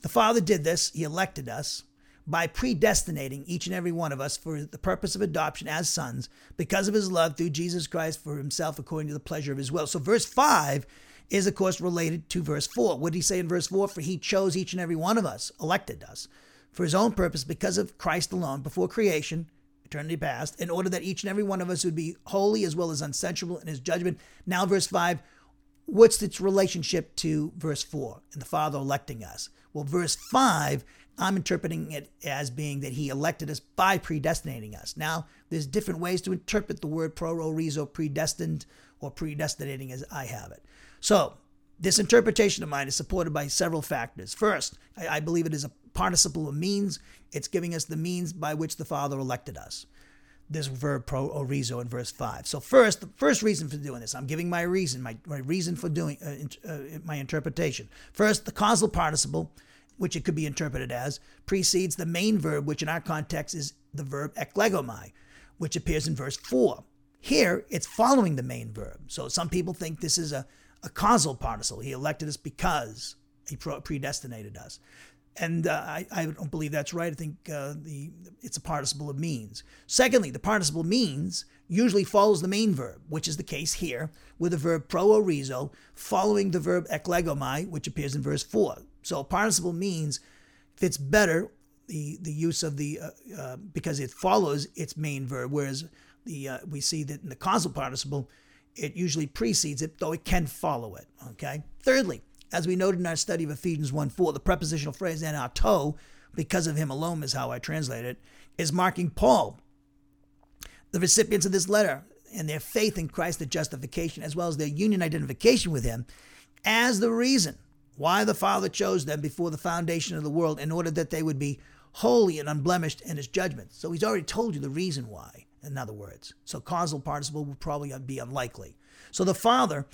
The Father did this, He elected us by predestinating each and every one of us for the purpose of adoption as sons because of His love through Jesus Christ for Himself according to the pleasure of His will. So, verse 5 is, of course, related to verse 4. What did he say in verse 4? For he chose each and every one of us, elected us, for his own purpose, because of Christ alone, before creation, eternity past, in order that each and every one of us would be holy as well as uncensurable in his judgment. Now, verse 5, what's its relationship to verse 4 and the Father electing us? Well, verse 5, I'm interpreting it as being that he elected us by predestinating us. Now, there's different ways to interpret the word prorizo, predestined, or predestinating as I have it. So, this interpretation of mine is supported by several factors. First, I, I believe it is a participle of means. It's giving us the means by which the Father elected us. This verb pro orizo in verse 5. So, first, the first reason for doing this, I'm giving my reason, my, my reason for doing uh, uh, my interpretation. First, the causal participle, which it could be interpreted as, precedes the main verb, which in our context is the verb eklegomai, which appears in verse 4. Here, it's following the main verb. So, some people think this is a a causal participle. He elected us because he predestinated us. And uh, I, I don't believe that's right. I think uh, the it's a participle of means. Secondly, the participle means usually follows the main verb, which is the case here with the verb pro proorizo following the verb eklegomai, which appears in verse 4. So a participle means fits better the, the use of the, uh, uh because it follows its main verb, whereas the uh, we see that in the causal participle, it usually precedes it, though it can follow it. Okay. Thirdly, as we noted in our study of Ephesians 1 4, the prepositional phrase anato, because of him alone is how I translate it, is marking Paul, the recipients of this letter, and their faith in Christ, the justification, as well as their union identification with him, as the reason why the Father chose them before the foundation of the world in order that they would be holy and unblemished in his judgment. So he's already told you the reason why in other words. So causal participle would probably be unlikely. So the Father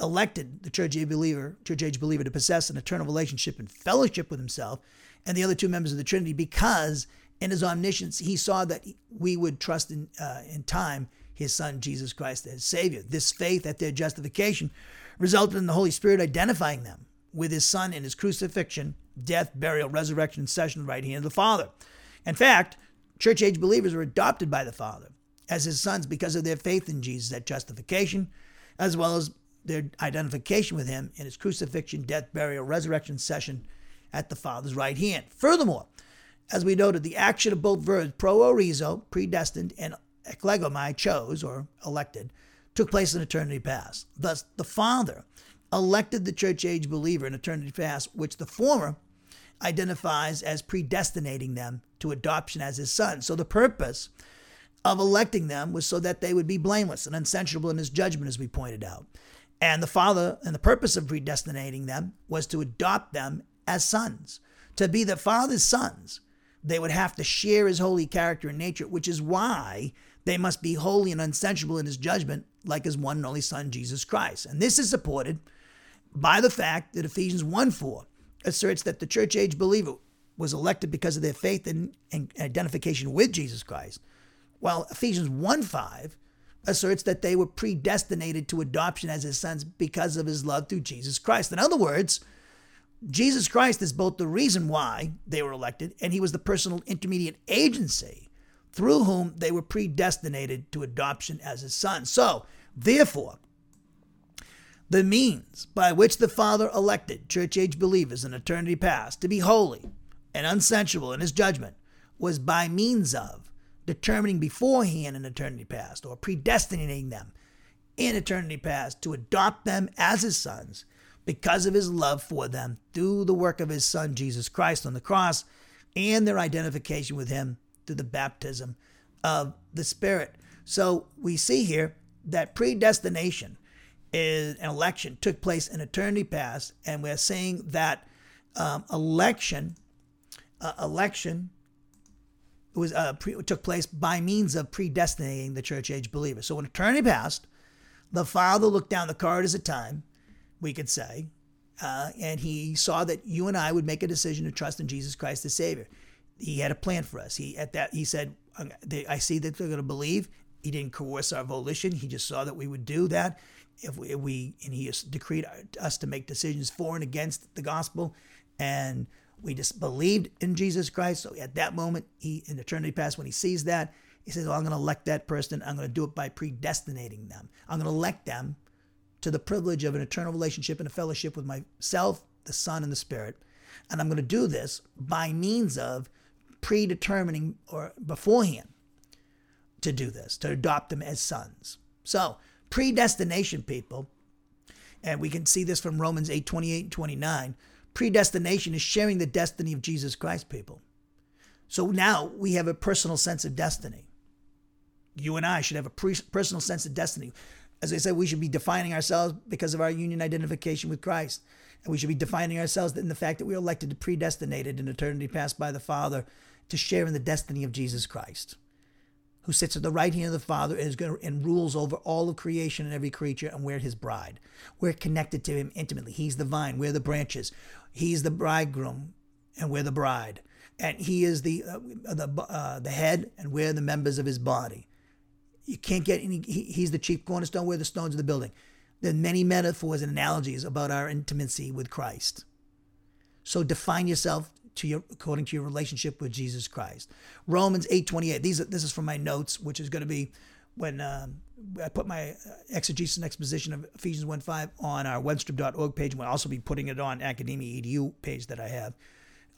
elected the church age believer, church age believer to possess an eternal relationship and fellowship with himself and the other two members of the Trinity because in his omniscience he saw that we would trust in uh, in time his son Jesus Christ as Savior. This faith at their justification resulted in the Holy Spirit identifying them with his son in his crucifixion, death, burial, resurrection, and session right hand of the Father. In fact, church age believers were adopted by the Father as his sons because of their faith in Jesus at justification, as well as their identification with him in his crucifixion, death, burial, resurrection session at the Father's right hand. Furthermore, as we noted, the action of both verbs, pro proorizo, predestined, and eklegomai, chose or elected, took place in eternity past. Thus, the Father elected the church age believer in eternity past, which the former identifies as predestinating them to adoption as his son. So the purpose of electing them was so that they would be blameless and uncensurable in his judgment, as we pointed out. And the Father, and the purpose of predestinating them was to adopt them as sons. To be the Father's sons, they would have to share his holy character and nature, which is why they must be holy and uncensurable in his judgment, like his one and only Son, Jesus Christ. And this is supported by the fact that Ephesians 1 4 asserts that the church age believer was elected because of their faith and, and identification with Jesus Christ while Ephesians 1 5 asserts that they were predestinated to adoption as his sons because of his love through Jesus Christ. In other words, Jesus Christ is both the reason why they were elected and he was the personal intermediate agency through whom they were predestinated to adoption as his sons. So, therefore, the means by which the Father elected church age believers in eternity past to be holy and unsensual in his judgment was by means of determining beforehand in eternity past or predestinating them in eternity past to adopt them as his sons because of his love for them through the work of his son Jesus Christ on the cross and their identification with him through the baptism of the Spirit. So we see here that predestination is an election took place in eternity past, and we're saying that um, election, uh, election was uh, pre- took place by means of predestinating the church age believer. So in eternity passed, the Father looked down the corridors of time we could say. Uh, and he saw that you and I would make a decision to trust in Jesus Christ the Savior. He had a plan for us. He at that he said, "I see that they're going to believe." He didn't coerce our volition. He just saw that we would do that if we, if we and he decreed us to make decisions for and against the gospel, and we just believed in Jesus Christ. So at that moment, he in eternity past, when he sees that, he says, well, "I'm going to elect that person. I'm going to do it by predestinating them. I'm going to elect them to the privilege of an eternal relationship and a fellowship with myself, the Son, and the Spirit. And I'm going to do this by means of predetermining or beforehand to do this, to adopt them as sons. So, predestination, people, and we can see this from Romans 8 28 and 29. Predestination is sharing the destiny of Jesus Christ, people. So now we have a personal sense of destiny. You and I should have a pre- personal sense of destiny as I said, we should be defining ourselves because of our union identification with Christ. And we should be defining ourselves in the fact that we are elected to predestinated in eternity past by the Father to share in the destiny of Jesus Christ, who sits at the right hand of the Father and, is going to, and rules over all of creation and every creature, and we're his bride. We're connected to him intimately. He's the vine, we're the branches. He's the bridegroom, and we're the bride. And he is the, uh, the, uh, the head, and we're the members of his body. You can't get any, he, he's the chief cornerstone, we're the stones of the building. There are many metaphors and analogies about our intimacy with Christ. So define yourself to your according to your relationship with Jesus Christ. Romans 8:28. These are, this is from my notes, which is going to be when um, I put my exegesis and exposition of Ephesians 1:5 on our Wenstrom.org page. We'll also be putting it on Academia Edu page that I have.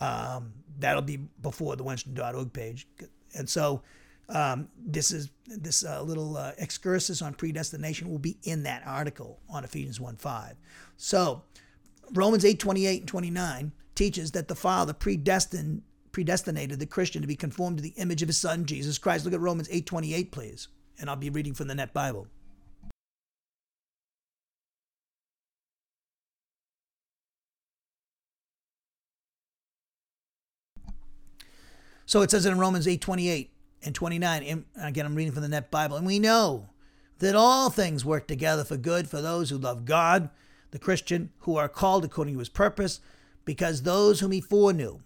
Um, that'll be before the Wenstrom.org page. And so um, this is this uh, little uh, excursus on predestination will be in that article on Ephesians 1:5. So Romans 8:28 and 29 teaches that the Father predestined predestinated the Christian to be conformed to the image of his son Jesus Christ. Look at Romans 8:28 please, and I'll be reading from the Net Bible. So it says in Romans 8:28 and 29. And again, I'm reading from the Net Bible. And we know that all things work together for good for those who love God, the Christian, who are called according to his purpose, because those whom he foreknew,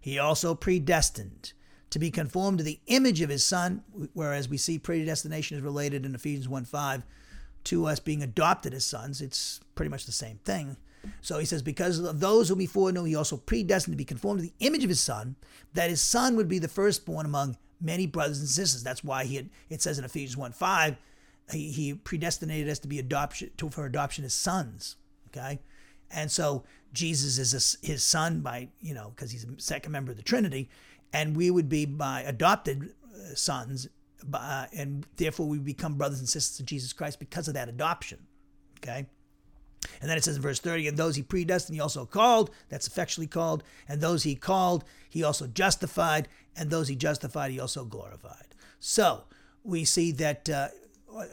he also predestined to be conformed to the image of his Son, whereas we see predestination is related in Ephesians 1 5 to us being adopted as sons. It's pretty much the same thing. So he says, because of those whom he foreknew, he also predestined to be conformed to the image of his Son, that his Son would be the firstborn among many brothers and sisters. That's why he had, it says in Ephesians 1 5, he, he predestinated us to be adoption to, for adoption as sons. Okay. And so Jesus is his son by, you know, because he's a second member of the Trinity. And we would be by adopted uh, sons, uh, and therefore we become brothers and sisters of Jesus Christ because of that adoption. Okay. And then it says in verse 30, and those he predestined, he also called, that's effectually called, and those he called, he also justified, and those he justified, he also glorified. So we see that uh,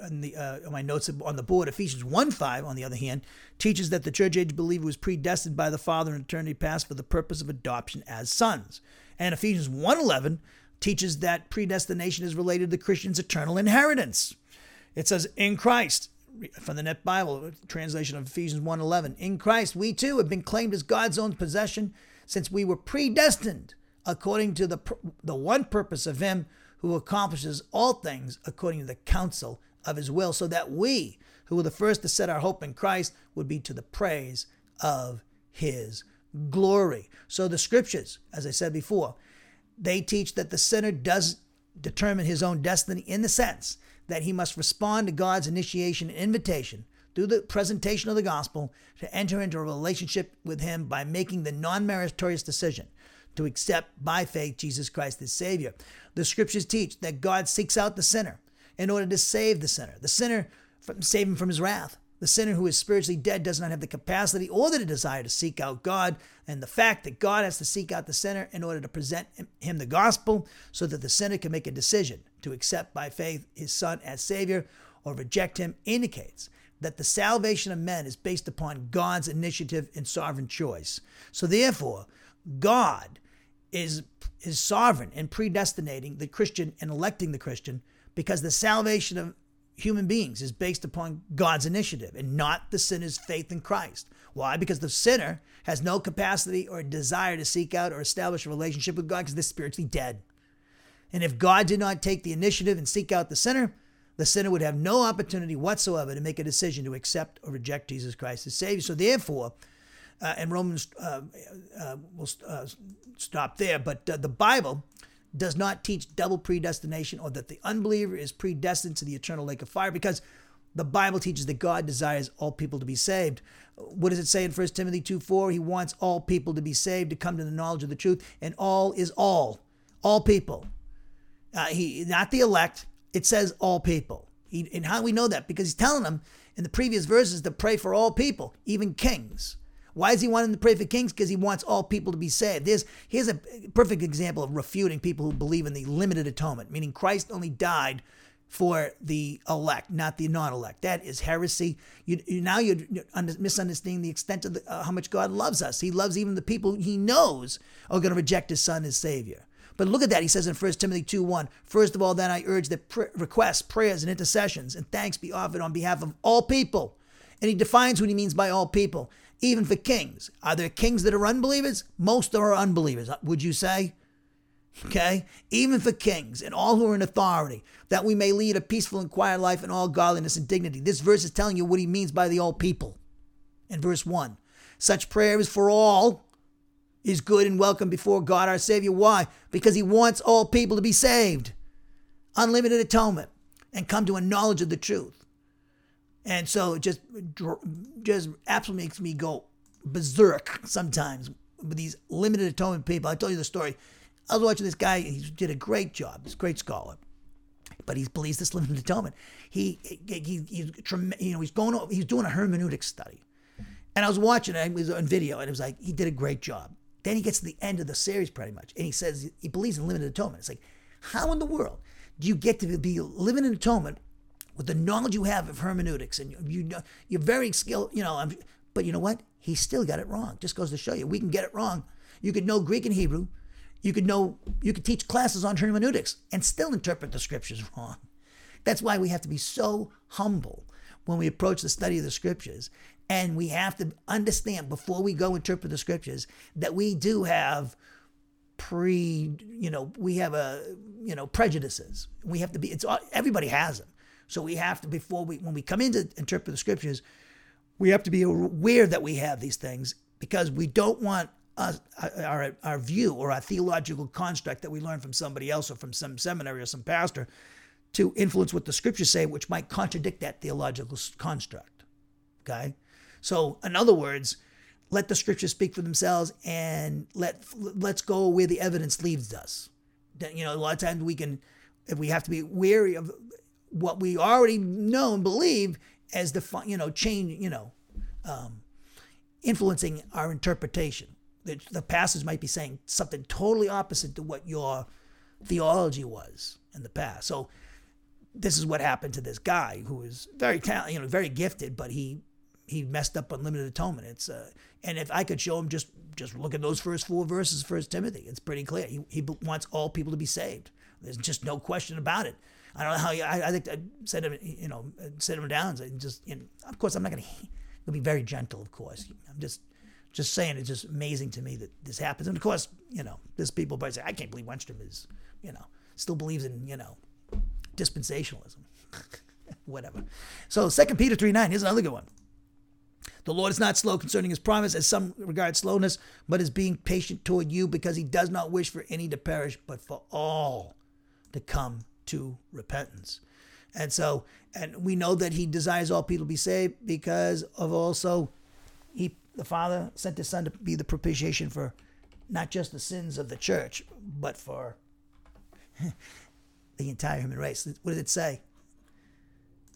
on the uh, my notes on the board, Ephesians 1 5, on the other hand, teaches that the church age believer was predestined by the Father in eternity past for the purpose of adoption as sons. And Ephesians 1:11 teaches that predestination is related to Christian's eternal inheritance. It says, in Christ, from the Net Bible translation of Ephesians 1:11. In Christ we too have been claimed as God's own possession since we were predestined according to the the one purpose of him who accomplishes all things according to the counsel of his will so that we who were the first to set our hope in Christ would be to the praise of his glory. So the scriptures, as I said before, they teach that the sinner does determine his own destiny in the sense that he must respond to God's initiation and invitation through the presentation of the gospel to enter into a relationship with him by making the non meritorious decision to accept by faith Jesus Christ as Savior. The scriptures teach that God seeks out the sinner in order to save the sinner. The sinner from save him from his wrath. The sinner who is spiritually dead does not have the capacity or the desire to seek out God. And the fact that God has to seek out the sinner in order to present him the gospel so that the sinner can make a decision to accept by faith his son as Savior or reject him indicates that the salvation of men is based upon God's initiative and sovereign choice. So therefore, God is is sovereign in predestinating the Christian and electing the Christian because the salvation of human beings is based upon God's initiative and not the sinner's faith in Christ. Why? Because the sinner has no capacity or desire to seek out or establish a relationship with God because they're spiritually dead. And if God did not take the initiative and seek out the sinner, the sinner would have no opportunity whatsoever to make a decision to accept or reject Jesus Christ as Savior. So, therefore, uh, and Romans uh, uh, will uh, stop there, but uh, the Bible does not teach double predestination or that the unbeliever is predestined to the eternal lake of fire because the Bible teaches that God desires all people to be saved. What does it say in 1 Timothy 2 4? He wants all people to be saved, to come to the knowledge of the truth, and all is all. All people. Uh, he not the elect. It says all people. He, and how do we know that? Because he's telling them in the previous verses to pray for all people, even kings. Why is he wanting to pray for kings? Because he wants all people to be saved. There's here's a perfect example of refuting people who believe in the limited atonement, meaning Christ only died for the elect, not the non-elect. That is heresy. You, you now you're misunderstanding the extent of the, uh, how much God loves us. He loves even the people he knows are going to reject his son as savior. But look at that. He says in 1 Timothy 2 1, First of all, then I urge that pr- requests, prayers, and intercessions and thanks be offered on behalf of all people. And he defines what he means by all people, even for kings. Are there kings that are unbelievers? Most are unbelievers, uh, would you say? Okay? Even for kings and all who are in authority, that we may lead a peaceful and quiet life in all godliness and dignity. This verse is telling you what he means by the all people. In verse 1, such prayer is for all is good and welcome before God our Savior. Why? Because he wants all people to be saved. Unlimited atonement and come to a knowledge of the truth. And so it just just absolutely makes me go berserk sometimes with these limited atonement people. I told you the story. I was watching this guy. He did a great job. He's a great scholar, but he believes this limited atonement. He, he, he he's you know he's going he's doing a hermeneutic study, and I was watching it. It was on video, and it was like he did a great job. Then he gets to the end of the series pretty much, and he says he believes in limited atonement. It's like, how in the world do you get to be living in atonement with the knowledge you have of hermeneutics and you know you're very skilled, you know, but you know what? He still got it wrong. Just goes to show you we can get it wrong. You could know Greek and Hebrew, you could know you could teach classes on hermeneutics and still interpret the scriptures <laughs> wrong. That's why we have to be so humble when we approach the study of the scriptures. And we have to understand before we go interpret the scriptures that we do have pre, you know, we have a, you know, prejudices. We have to be, it's everybody has them. So we have to, before we, when we come in to interpret the scriptures, we have to be aware that we have these things because we don't want us, uh, our, our view or our theological construct that we learn from somebody else or from some seminary or some pastor to influence what the scriptures say, which might contradict that theological construct. Okay? So, in other words, let the scriptures speak for themselves and let let's go where the evidence leads us. You know, a lot of times we can, if we have to be wary of what we already know and believe as the you know change you know um, influencing our interpretation. The, the passage might be saying something totally opposite to what your theology was in the past. So this is what happened to this guy who was very talented, you know, very gifted, but he he messed up unlimited atonement. It's uh, and if I could show him just just look at those first four verses, First Timothy, it's pretty clear. He he wants all people to be saved. There's just no question about it. I don't know how. I, I think uh, I said him, you know, uh, set him down. And just, you of course, I'm not going <laughs> to be very gentle. Of course, I'm just just saying it's just amazing to me that this happens. And of course, you know, there's people probably say, I can't believe Wenstrom is, you know, still believes in, you know, dispensationalism. <laughs> Whatever. So Second Peter 3 9, here's another good one. The Lord is not slow concerning his promise, as some regard slowness, but is being patient toward you, because he does not wish for any to perish, but for all to come to repentance. And so, and we know that he desires all people to be saved because of also he the Father sent his Son to be the propitiation for not just the sins of the church, but for <laughs> the entire human race. What did it say?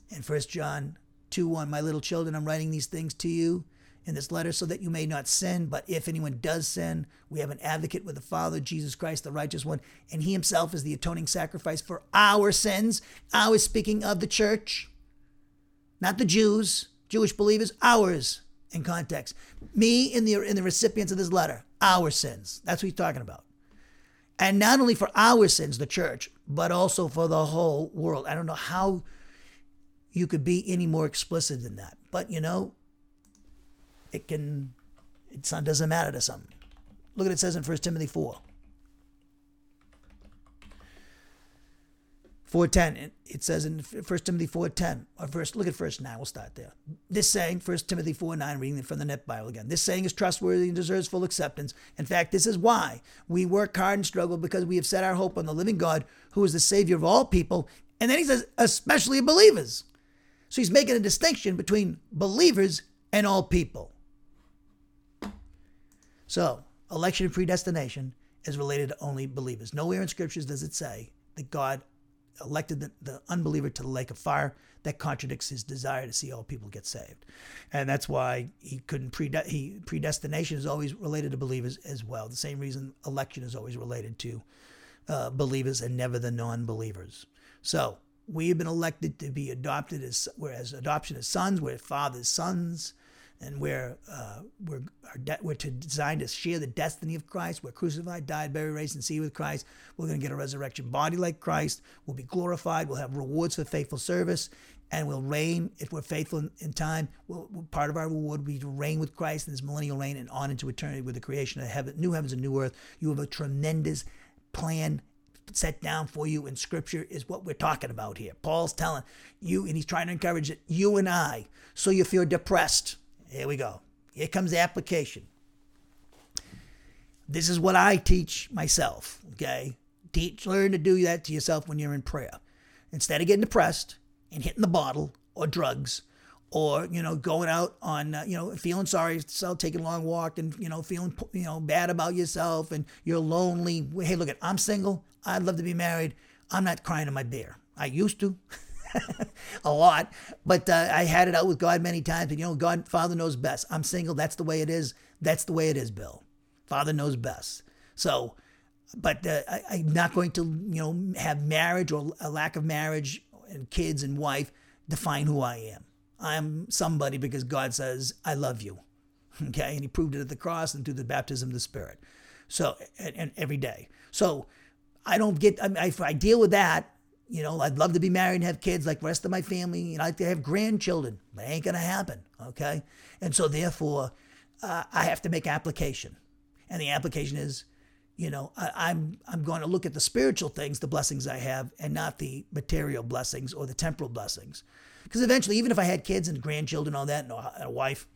In First John 2 1, my little children, I'm writing these things to you in this letter so that you may not sin. But if anyone does sin, we have an advocate with the Father, Jesus Christ, the righteous one, and he himself is the atoning sacrifice for our sins. Ours, speaking of the church, not the Jews, Jewish believers, ours in context. Me in the in the recipients of this letter, our sins. That's what he's talking about. And not only for our sins, the church, but also for the whole world. I don't know how you could be any more explicit than that. But you know, it can it doesn't matter to some. Look at it says in 1 Timothy 4. 4.10, it says in 1 Timothy 4.10, or first, look at verse 9, we'll start there. This saying, 1 Timothy 4.9, reading from the Net Bible again, this saying is trustworthy and deserves full acceptance. In fact, this is why we work hard and struggle because we have set our hope on the living God, who is the Savior of all people. And then he says, especially believers. So he's making a distinction between believers and all people. So, election and predestination is related to only believers. Nowhere in scriptures does it say that God elected the, the, unbeliever to the lake of fire. That contradicts his desire to see all people get saved, and that's why he couldn't prede- he predestination is always related to believers as well. The same reason election is always related to uh, believers and never the non-believers. So we have been elected to be adopted as whereas adoption as sons, we're fathers sons and we're uh, we're de- we're to designed to share the destiny of Christ. We're crucified, died, buried, raised, and seated with Christ. We're going to get a resurrection body like Christ. We'll be glorified. We'll have rewards for faithful service, and we'll reign if we're faithful in, in time. We'll, part of our reward will be to reign with Christ in this millennial reign and on into eternity with the creation of heaven, new heavens and new earth. You have a tremendous plan set down for you in scripture is what we're talking about here. Paul's telling you, and he's trying to encourage it, you and I, so you feel depressed here we go. Here comes the application. This is what I teach myself, okay? Teach, learn to do that to yourself when you're in prayer. Instead of getting depressed and hitting the bottle or drugs or, you know, going out on, uh, you know, feeling sorry yourself, taking a long walk and, you know, feeling, you know, bad about yourself and you're lonely. Hey, look, at I'm single. I'd love to be married. I'm not crying in my beer. I used to. <laughs> <laughs> a lot. But uh, I had it out with God many times. And, you know, God, Father knows best. I'm single. That's the way it is. That's the way it is, Bill. Father knows best. So, but uh, I, I'm not going to, you know, have marriage or a lack of marriage and kids and wife define who I am. I'm somebody because God says, I love you. <laughs> Okay. And he proved it at the cross and through the baptism of the Spirit. So, and, and every day. So, I don't get, I, I deal with that you know, I'd love to be married and have kids like the rest of my family. You know, I'd like to have grandchildren. That ain't gonna happen. Okay, and so therefore, uh, I have to make application, and the application is, you know, I, I'm I'm going to look at the spiritual things, the blessings I have, and not the material blessings or the temporal blessings, because eventually, even if I had kids and grandchildren, and all that, and a, wife,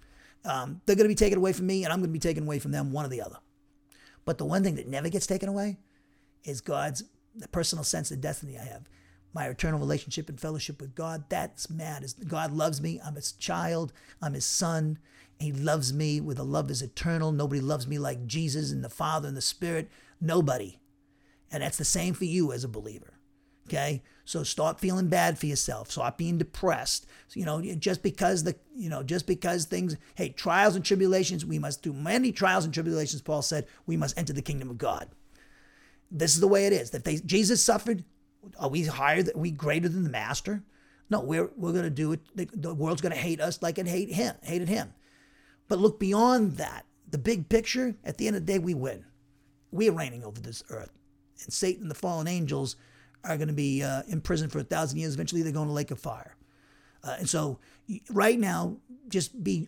um, they're going to be taken away from me, and I'm going to be taken away from them, one or the other. But the one thing that never gets taken away is God's the personal sense of destiny I have my eternal relationship and fellowship with God. That's mad. God loves me. I'm his child. I'm his son. He loves me with a love that's eternal. Nobody loves me like Jesus and the Father and the Spirit. Nobody. And that's the same for you as a believer. Okay? So stop feeling bad for yourself. Stop being depressed. You know, just because the, you know, just because things, hey, trials and tribulations, we must do many trials and tribulations, Paul said, we must enter the kingdom of God. This is the way it is. If they, Jesus suffered, are we higher? Are we greater than the master? No, we're we're going to do it. The, the world's going to hate us like it hate him, hated him. But look beyond that. The big picture. At the end of the day, we win. We are reigning over this earth, and Satan and the fallen angels are going to be uh, imprisoned for a thousand years. Eventually, they're going to lake of fire. Uh, and so, right now, just be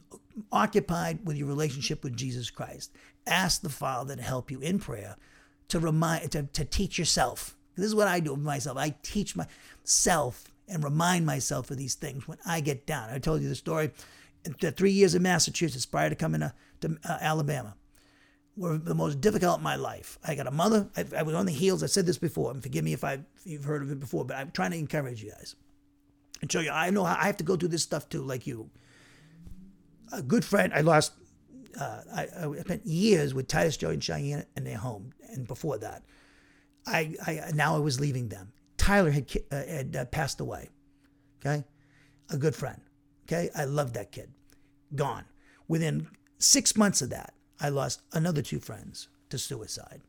occupied with your relationship with Jesus Christ. Ask the Father to help you in prayer, to remind, to, to teach yourself this is what I do with myself. I teach myself and remind myself of these things when I get down. I told you the story. the three years in Massachusetts prior to coming to, to uh, Alabama were the most difficult in my life. I got a mother. I, I, was on the heels. I said this before, and forgive me if, I, if you've heard of it before, but I'm trying to encourage you guys and show you. I know I have to go through this stuff too, like you. A good friend. I lost. Uh, I, I, spent years with Titus, Joey, and Cheyenne in their home, and before that, I, I now I was leaving them. Tyler had uh, had uh, passed away. Okay, a good friend. Okay, I loved that kid. Gone. Within six months of that, I lost another two friends to suicide.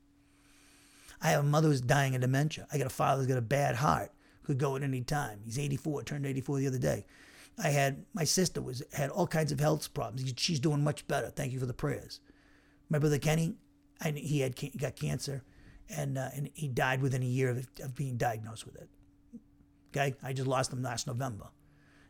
I have a mother who's dying of dementia. I got a father who's got a bad heart, could go at any time. He's 84, turned 84 the other day. I had my sister was had all kinds of health problems. She's doing much better. Thank you for the prayers. My brother Kenny, I, he had he got cancer, and uh, and he died within a year of, of being diagnosed with it. Okay, I just lost him last November,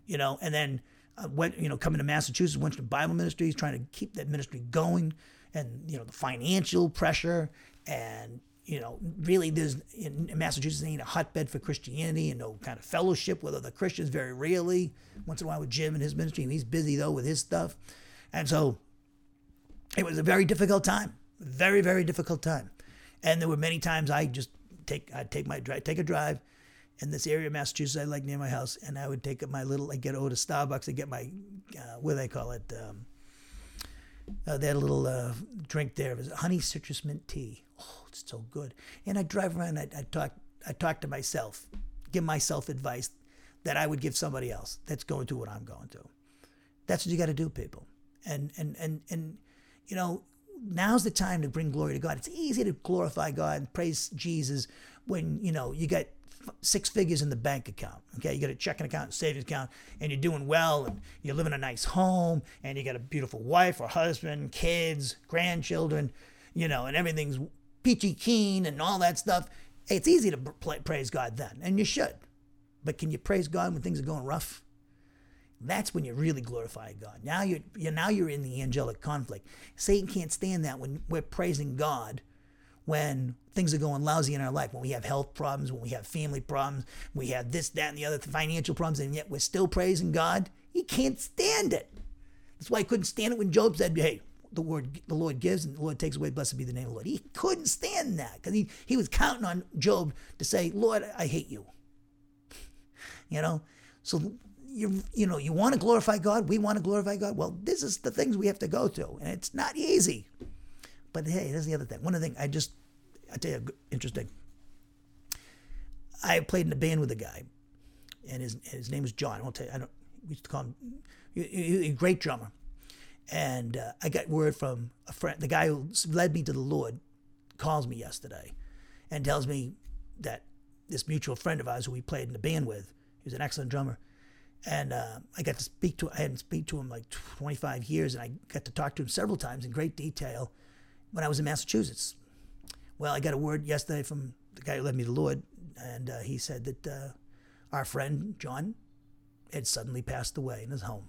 you know, and then uh, went, you know, coming to Massachusetts, Wenstrom Bible Ministries, trying to keep that ministry going, and you know the financial pressure, and you know, really, there's in Massachusetts ain't a hotbed for Christianity and no kind of fellowship with other Christians very rarely. Once in a while with Jim and his ministry, and he's busy though with his stuff, and so it was a very difficult time, very very difficult time, and there were many times I just take I'd take my drive, take a drive in this area of Massachusetts I like near my house, and I would take my little, I get over to Starbucks and get my, uh, what do they call it? Um, uh, they had a little uh, drink there. It was honey citrus mint tea. Oh, it's so good. And I drive around. I, I talk. I talk to myself, give myself advice that I would give somebody else that's going through what I'm going through. That's what you got to do, people. And and and and you know, now's the time to bring glory to God. It's easy to glorify God and praise Jesus when you know you got six figures in the bank account. Okay, you got a checking account, savings account, and you're doing well, and you live in a nice home, and you got a beautiful wife or husband, kids, grandchildren, you know, and everything's peachy keen and all that stuff. It's easy to praise God then, and you should. But can you praise God when things are going rough? That's when you really glorify God. Now you're, you're now you're in the angelic conflict. Satan can't stand that when we're praising God when things are going lousy in our life, when we have health problems, when we have family problems, we have this, that, and the other financial problems, and yet we're still praising God, he can't stand it. That's why he couldn't stand it when Job said, Hey, the word the Lord gives and the Lord takes away, blessed be the name of the Lord. He couldn't stand that because he, he was counting on Job to say, Lord, I hate you. <laughs> you know? So you you know, you want to glorify God, we want to glorify God. Well, this is the things we have to go through, and it's not easy. But hey, here's the other thing. One of the things I just, I tell you, interesting. I played in a band with a guy, and his his name was John. I won't tell you. I don't. We used to call him. He, he, a great drummer, and uh, I got word from a friend. The guy who led me to the Lord calls me yesterday, and tells me that this mutual friend of ours who we played in the band with, he was an excellent drummer, and uh, I got to speak to. I hadn't speak to him like 25 years, and I got to talk to him several times in great detail when I was in Massachusetts. Well, I got a word yesterday from the guy who led me to Lord, and uh, he said that uh, our friend John had suddenly passed away in his home.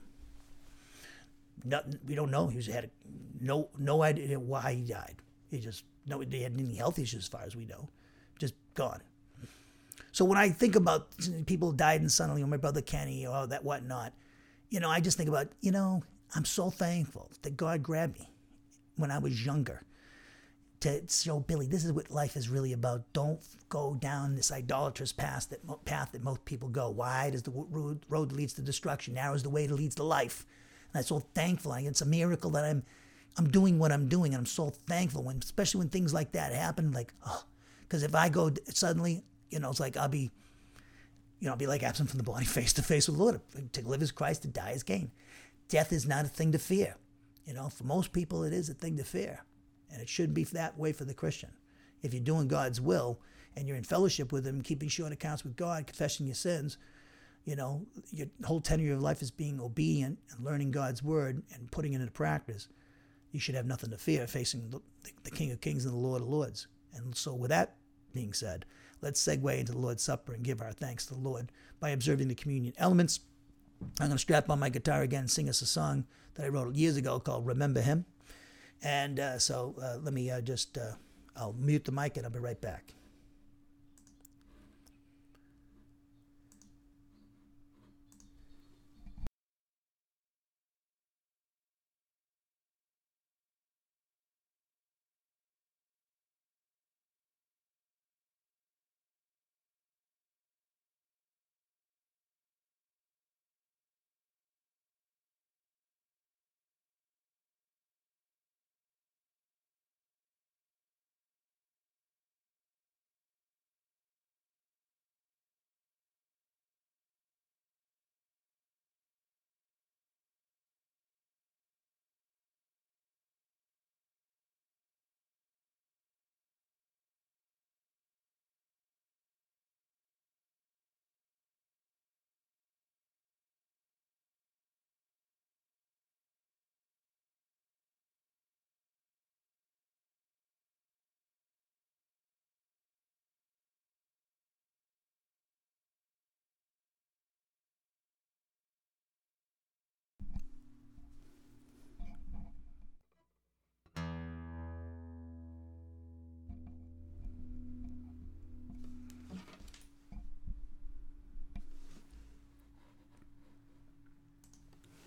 Nothing, we don't know. He was, had no no idea why he died. He just no he had any health issues as far as we know, just gone. So when I think about people died and suddenly, or my brother Kenny, or that whatnot, you know, I just think about you know I'm so thankful that God grabbed me when I was younger to show Billy this is what life is really about. Don't go down this idolatrous path that path that most people go. Wide is the road, road that leads to destruction. Narrow is the way that leads to life. And I'm so thankful. It's a miracle that I'm I'm doing what I'm doing, and I'm so thankful when, especially when things like that happen. Like, oh, because if I go suddenly, you know, it's like I'll be, you know, I'll be like absent from the body, face to face with the Lord. To live as Christ, to die as gain. Death is not a thing to fear. You know, for most people, it is a thing to fear. And it shouldn't be that way for the Christian. If you're doing God's will and you're in fellowship with Him, keeping short accounts with God, confessing your sins, you know, your whole tenure of life is being obedient and learning God's word and putting it into practice. You should have nothing to fear facing the, the King of Kings and the Lord of Lords. And so, with that being said, let's segue into the Lord's Supper and give our thanks to the Lord by observing the communion elements. I'm going to strap on my guitar again and sing us a song that I wrote years ago called Remember Him. And uh, so uh, let me uh, just, uh, I'll mute the mic and I'll be right back.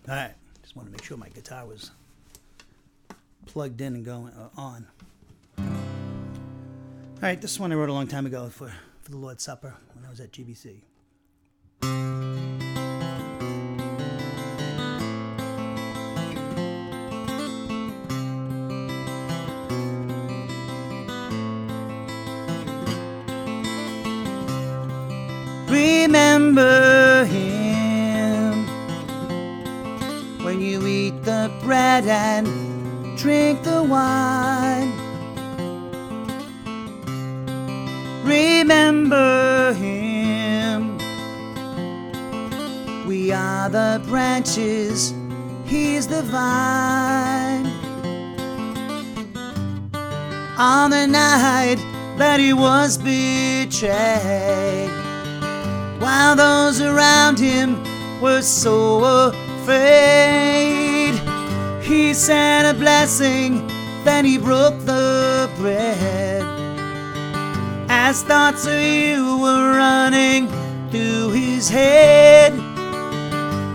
All right. Just want to make sure my guitar was plugged in and going uh, on. All right. This one I wrote a long time ago for, for the Lord's Supper when I was at GBC. So afraid. He said a blessing, then he broke the bread. As thoughts of you were running through his head,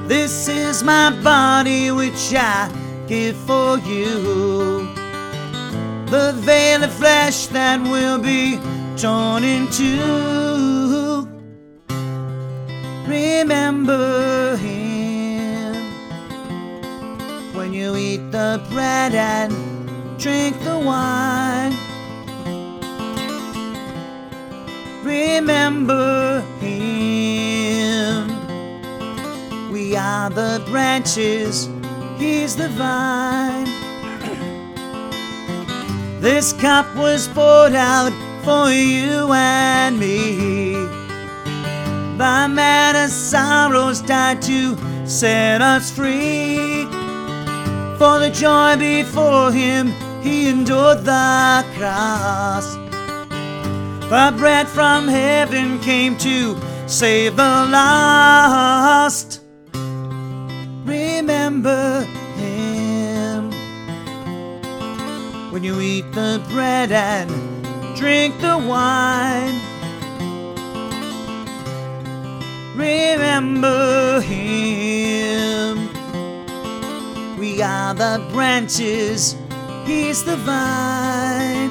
this is my body which I give for you. The veil of flesh that will be torn in two. Remember when you eat the bread and drink the wine. Remember him. We are the branches, he's the vine. <clears throat> This cup was poured out for you and me. The man of sorrows died to set us free. For the joy before him, he endured the cross. The bread from heaven came to save the lost. Remember him when you eat the bread and drink the wine. Remember him. Are the branches, he's the vine.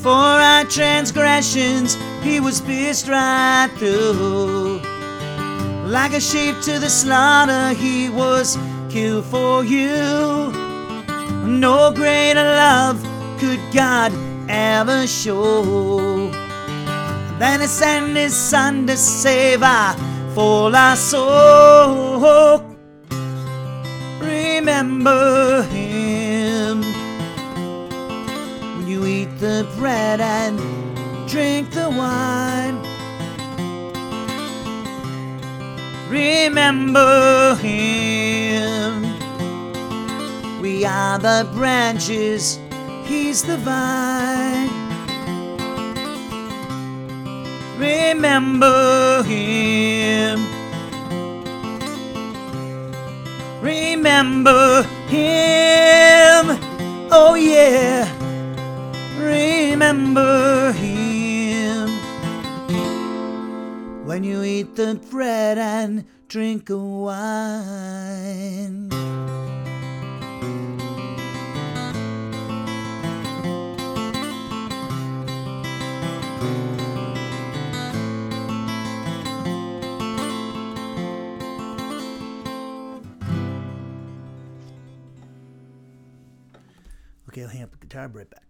For our transgressions, he was pierced right through. Like a sheep to the slaughter, he was killed for you. No greater love could God ever show than to send his son to save our for our soul. Remember him when you eat the bread and drink the wine. Remember him. We are the branches, he's the vine. Remember him. Remember him. Oh, yeah. Remember him. When you eat the bread and drink a wine. Hang the guitar. Right back.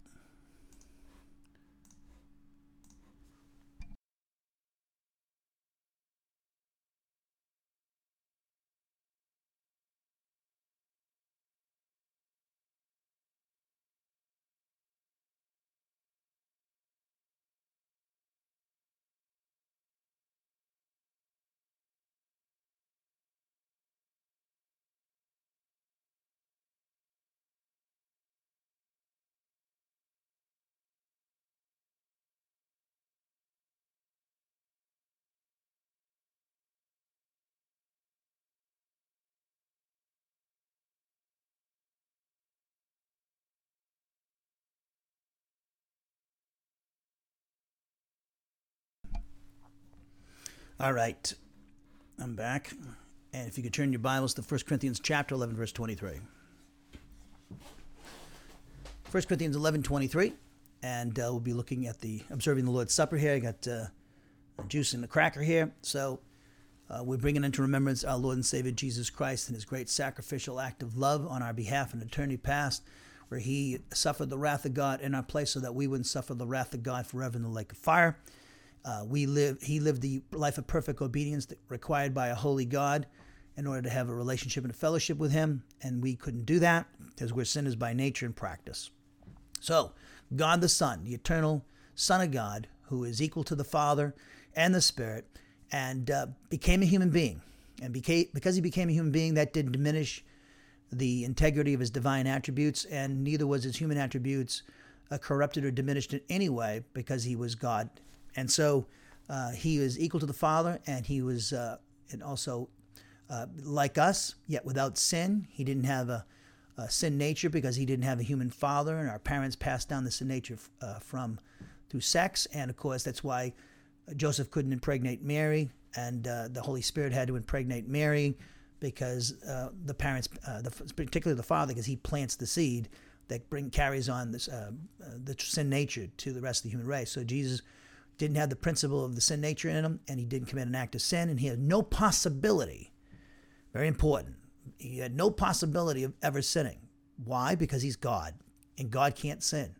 All right, I'm back, And if you could turn your Bibles to 1 Corinthians chapter 11, verse 23. 1 Corinthians 11, 23. And uh, we'll be looking at the, observing the Lord's Supper here. I got uh, juice and the cracker here. So uh, we're bringing into remembrance our Lord and Savior Jesus Christ and his great sacrificial act of love on our behalf in eternity past, where he suffered the wrath of God in our place so that we wouldn't suffer the wrath of God forever in the lake of fire. Uh, we live, he lived the life of perfect obedience required by a holy God in order to have a relationship and a fellowship with him, and we couldn't do that because we're sinners by nature and practice. So, God the Son, the eternal Son of God, who is equal to the Father and the Spirit, and uh, became a human being. And became, because he became a human being, that didn't diminish the integrity of his divine attributes, and neither was his human attributes uh, corrupted or diminished in any way because he was God. And so uh, he was equal to the Father, and he was uh, and also uh, like us, yet without sin. He didn't have a, a, sin nature because he didn't have a human father, and our parents passed down the sin nature uh, from through sex. And of course, that's why Joseph couldn't impregnate Mary, and uh, the Holy Spirit had to impregnate Mary because uh, the parents, the, particularly the father, because he plants the seed that bring carries on this the sin nature to the rest of the human race. So Jesus didn't have the principle of the sin nature in him, and he didn't commit an act of sin, and he had no possibility. Very important. He had no possibility of ever sinning. Why? Because he's God, and God can't sin.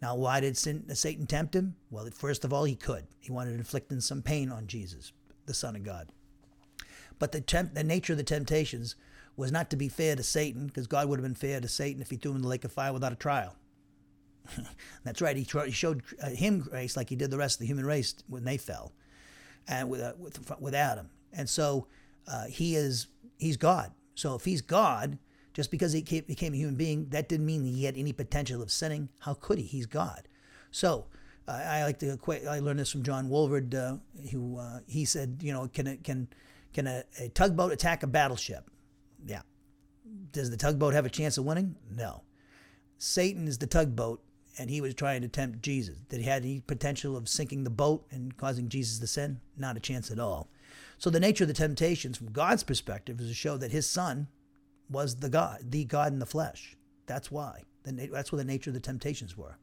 Now, why did sin, Satan tempt him? Well, first of all, he could. He wanted to inflict some pain on Jesus, the Son of God. But the, temp, the nature of the temptations was not to be fair to Satan, because God would have been fair to Satan if he threw him in the lake of fire without a trial. <laughs> That's right. He, he showed uh, him grace like he did the rest of the human race when they fell, and with uh, with, with Adam. And so uh, he is he's God. So if he's God, just because he became a human being, that didn't mean he had any potential of sinning. How could he? He's God. So uh, I like to equate. I learned this from John Walvoord, uh, who uh, he said, you know, can can can a, a tugboat attack a battleship? Yeah. Does the tugboat have a chance of winning? No. Satan is the tugboat, and he was trying to tempt Jesus. Did he have any potential of sinking the boat and causing Jesus to sin? Not a chance at all. So the nature of the temptations, from God's perspective, is to show that His Son was the God, the God in the flesh. That's why. That's what the nature of the temptations were.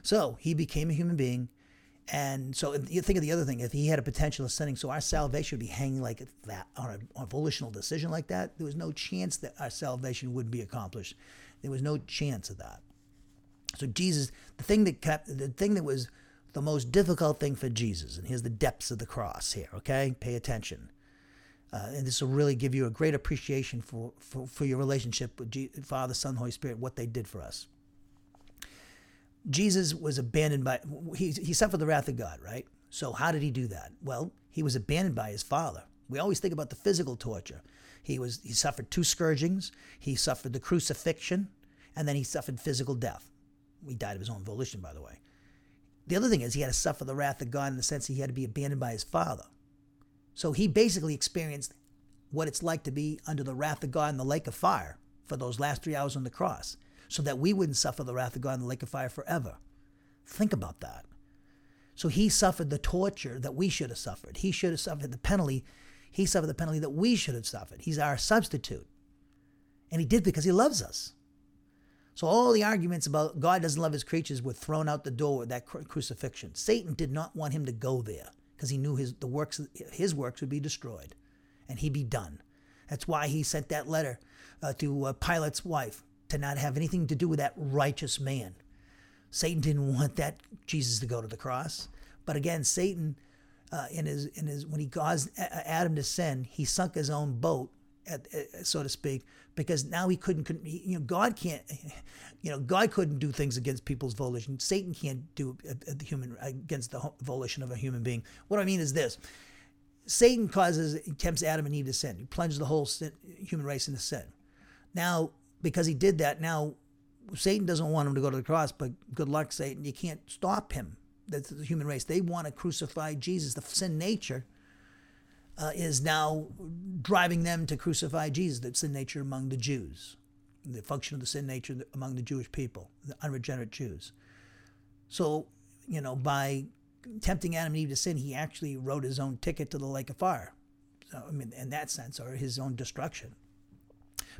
So he became a human being. And so you think of the other thing, if he had a potential of sinning, so our salvation would be hanging like that on a, on a volitional decision like that, there was no chance that our salvation would be accomplished. There was no chance of that. So Jesus, the thing that kept, the thing that was the most difficult thing for Jesus, and here's the depths of the cross here, okay? Pay attention. Uh, and this will really give you a great appreciation for, for, for your relationship with G- Father, Son, Holy Spirit, what they did for us. Jesus was abandoned by, he, he suffered the wrath of God, right? So, how did he do that? Well, he was abandoned by his Father. We always think about the physical torture. He, was, he suffered two scourgings, he suffered the crucifixion, and then he suffered physical death. He died of his own volition, by the way. The other thing is, he had to suffer the wrath of God in the sense he had to be abandoned by his Father. So he basically experienced what it's like to be under the wrath of God in the lake of fire for those last three hours on the cross, so that we wouldn't suffer the wrath of God in the lake of fire forever. Think about that. So he suffered the torture that we should have suffered. He should have suffered the penalty. He suffered the penalty that we should have suffered. He's our substitute. And he did because he loves us. So all the arguments about God doesn't love his creatures were thrown out the door with that crucifixion. Satan did not want him to go there because he knew his the works his works would be destroyed, and he'd be done. That's why he sent that letter uh, to uh, Pilate's wife to not have anything to do with that righteous man. Satan didn't want that Jesus to go to the cross, but again, Satan, uh, in his in his when he caused Adam to sin, he sunk his own boat at, so to speak, because now he couldn't, you know, God can't, <laughs> you know, God couldn't do things against people's volition. Satan can't do uh, uh, the human against the volition of a human being. What I mean is this: Satan causes, tempts Adam and Eve to sin. He plunges the whole sin, human race into sin. Now, because he did that, now Satan doesn't want him to go to the cross, but good luck, Satan. You can't stop him. That's the human race. They want to crucify Jesus, the sin nature uh, is now driving them to crucify Jesus, the sin nature among the Jews, the function of the sin nature among the Jewish people, the unregenerate Jews. So, you know, by tempting Adam and Eve to sin, he actually wrote his own ticket to the lake of fire. So, I mean, in that sense, or his own destruction.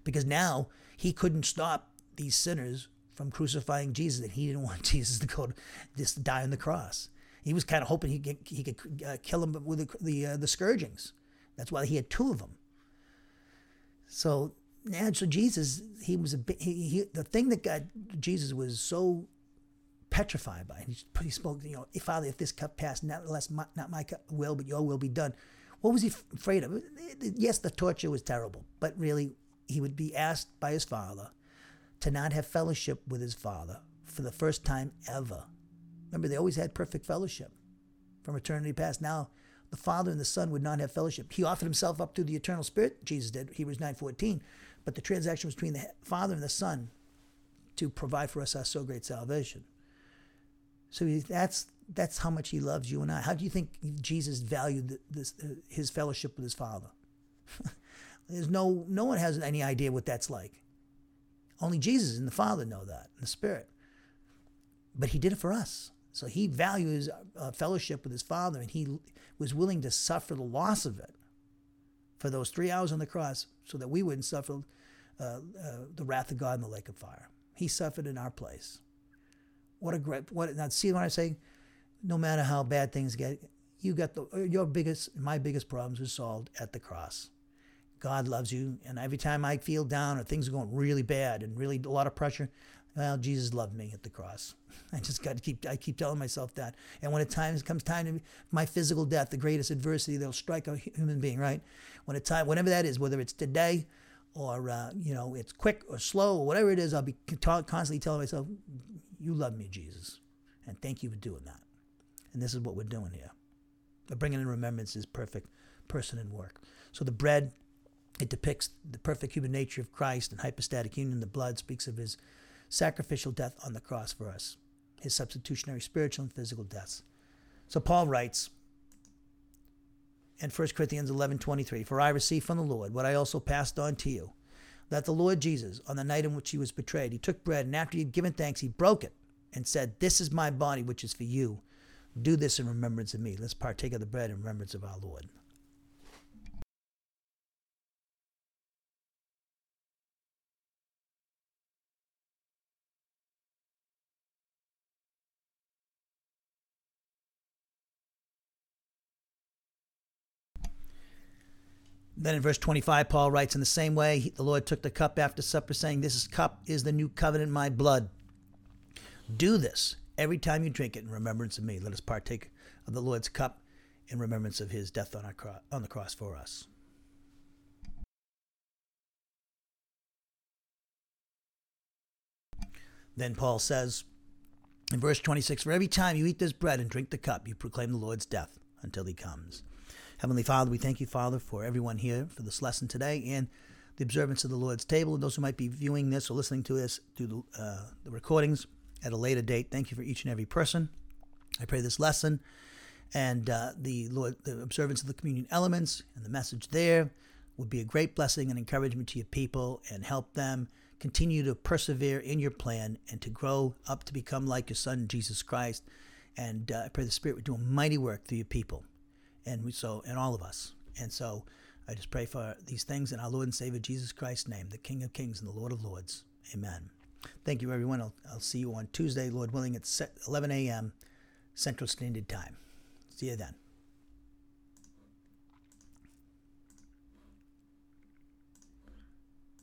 Because now he couldn't stop these sinners from crucifying Jesus, and he didn't <laughs> want Jesus to go to just die on the cross. He was kind of hoping he could, he could uh, kill him with the the, uh, the scourgings. That's why he had two of them. So, and so Jesus, he was a he, he, the thing that got Jesus was so petrified by. He, he spoke, you know, Father, if this cup pass, not less my, not my will, but your will be done. What was he afraid of? Yes, the torture was terrible, but really, he would be asked by his father to not have fellowship with his father for the first time ever. Remember, they always had perfect fellowship from eternity past. Now, the Father and the Son would not have fellowship. He offered himself up to the eternal Spirit, Jesus did, Hebrews 9.14, but the transaction was between the Father and the Son to provide for us our so great salvation. So that's that's how much he loves you and I. How do you think Jesus valued this, his fellowship with his Father? <laughs> There's no no one has any idea what that's like. Only Jesus and the Father know that, and the Spirit. But he did it for us. So he values uh, fellowship with his Father, and he was willing to suffer the loss of it for those three hours on the cross so that we wouldn't suffer uh, uh, the wrath of God in the lake of fire. He suffered in our place. What a great, what, now see what I'm saying? No matter how bad things get, you got the, your biggest, my biggest problems were solved at the cross. God loves you. And every time I feel down or things are going really bad and really a lot of pressure, well, Jesus loved me at the cross. <laughs> I just got to keep, I keep telling myself that. And when it comes time to my physical death, the greatest adversity that'll strike a human being, right? When it time, whatever that is, whether it's today or, uh, you know, it's quick or slow or whatever it is, I'll be constantly telling myself, you love me, Jesus. And thank you for doing that. And this is what we're doing here. We're bringing in remembrance his perfect person and work. So the bread, it depicts the perfect human nature of Christ and hypostatic union. The blood speaks of his sacrificial death on the cross for us, his substitutionary spiritual and physical deaths. So Paul writes in 1 Corinthians 11:23, "For I received from the Lord what I also passed on to you, that the Lord Jesus, on the night in which he was betrayed, he took bread, and after he had given thanks, he broke it and said, This is my body, which is for you. Do this in remembrance of me. Let's partake of the bread in remembrance of our Lord. Then in verse 25, Paul writes, In the same way, the Lord took the cup after supper, saying, This cup is the new covenant in my blood. Do this every time you drink it in remembrance of me. Let us partake of the Lord's cup in remembrance of his death on, our cro- on the cross for us. Then Paul says in verse 26 For every time you eat this bread and drink the cup, you proclaim the Lord's death until he comes. Heavenly Father, we thank you, Father, for everyone here for this lesson today and the observance of the Lord's table. And those who might be viewing this or listening to this through the, uh, the recordings at a later date, thank you for each and every person. I pray this lesson and uh, the Lord, the observance of the communion elements and the message there would be a great blessing and encouragement to your people and help them continue to persevere in your plan and to grow up to become like your Son, Jesus Christ. And uh, I pray the Spirit would do a mighty work through your people and we so and all of us. And so I just pray for these things in our Lord and Savior Jesus Christ's name, the King of Kings and the Lord of Lords. Amen. Thank you, everyone. I'll, I'll see you on Tuesday, Lord willing, at 11 a.m. Central Standard Time. See you then.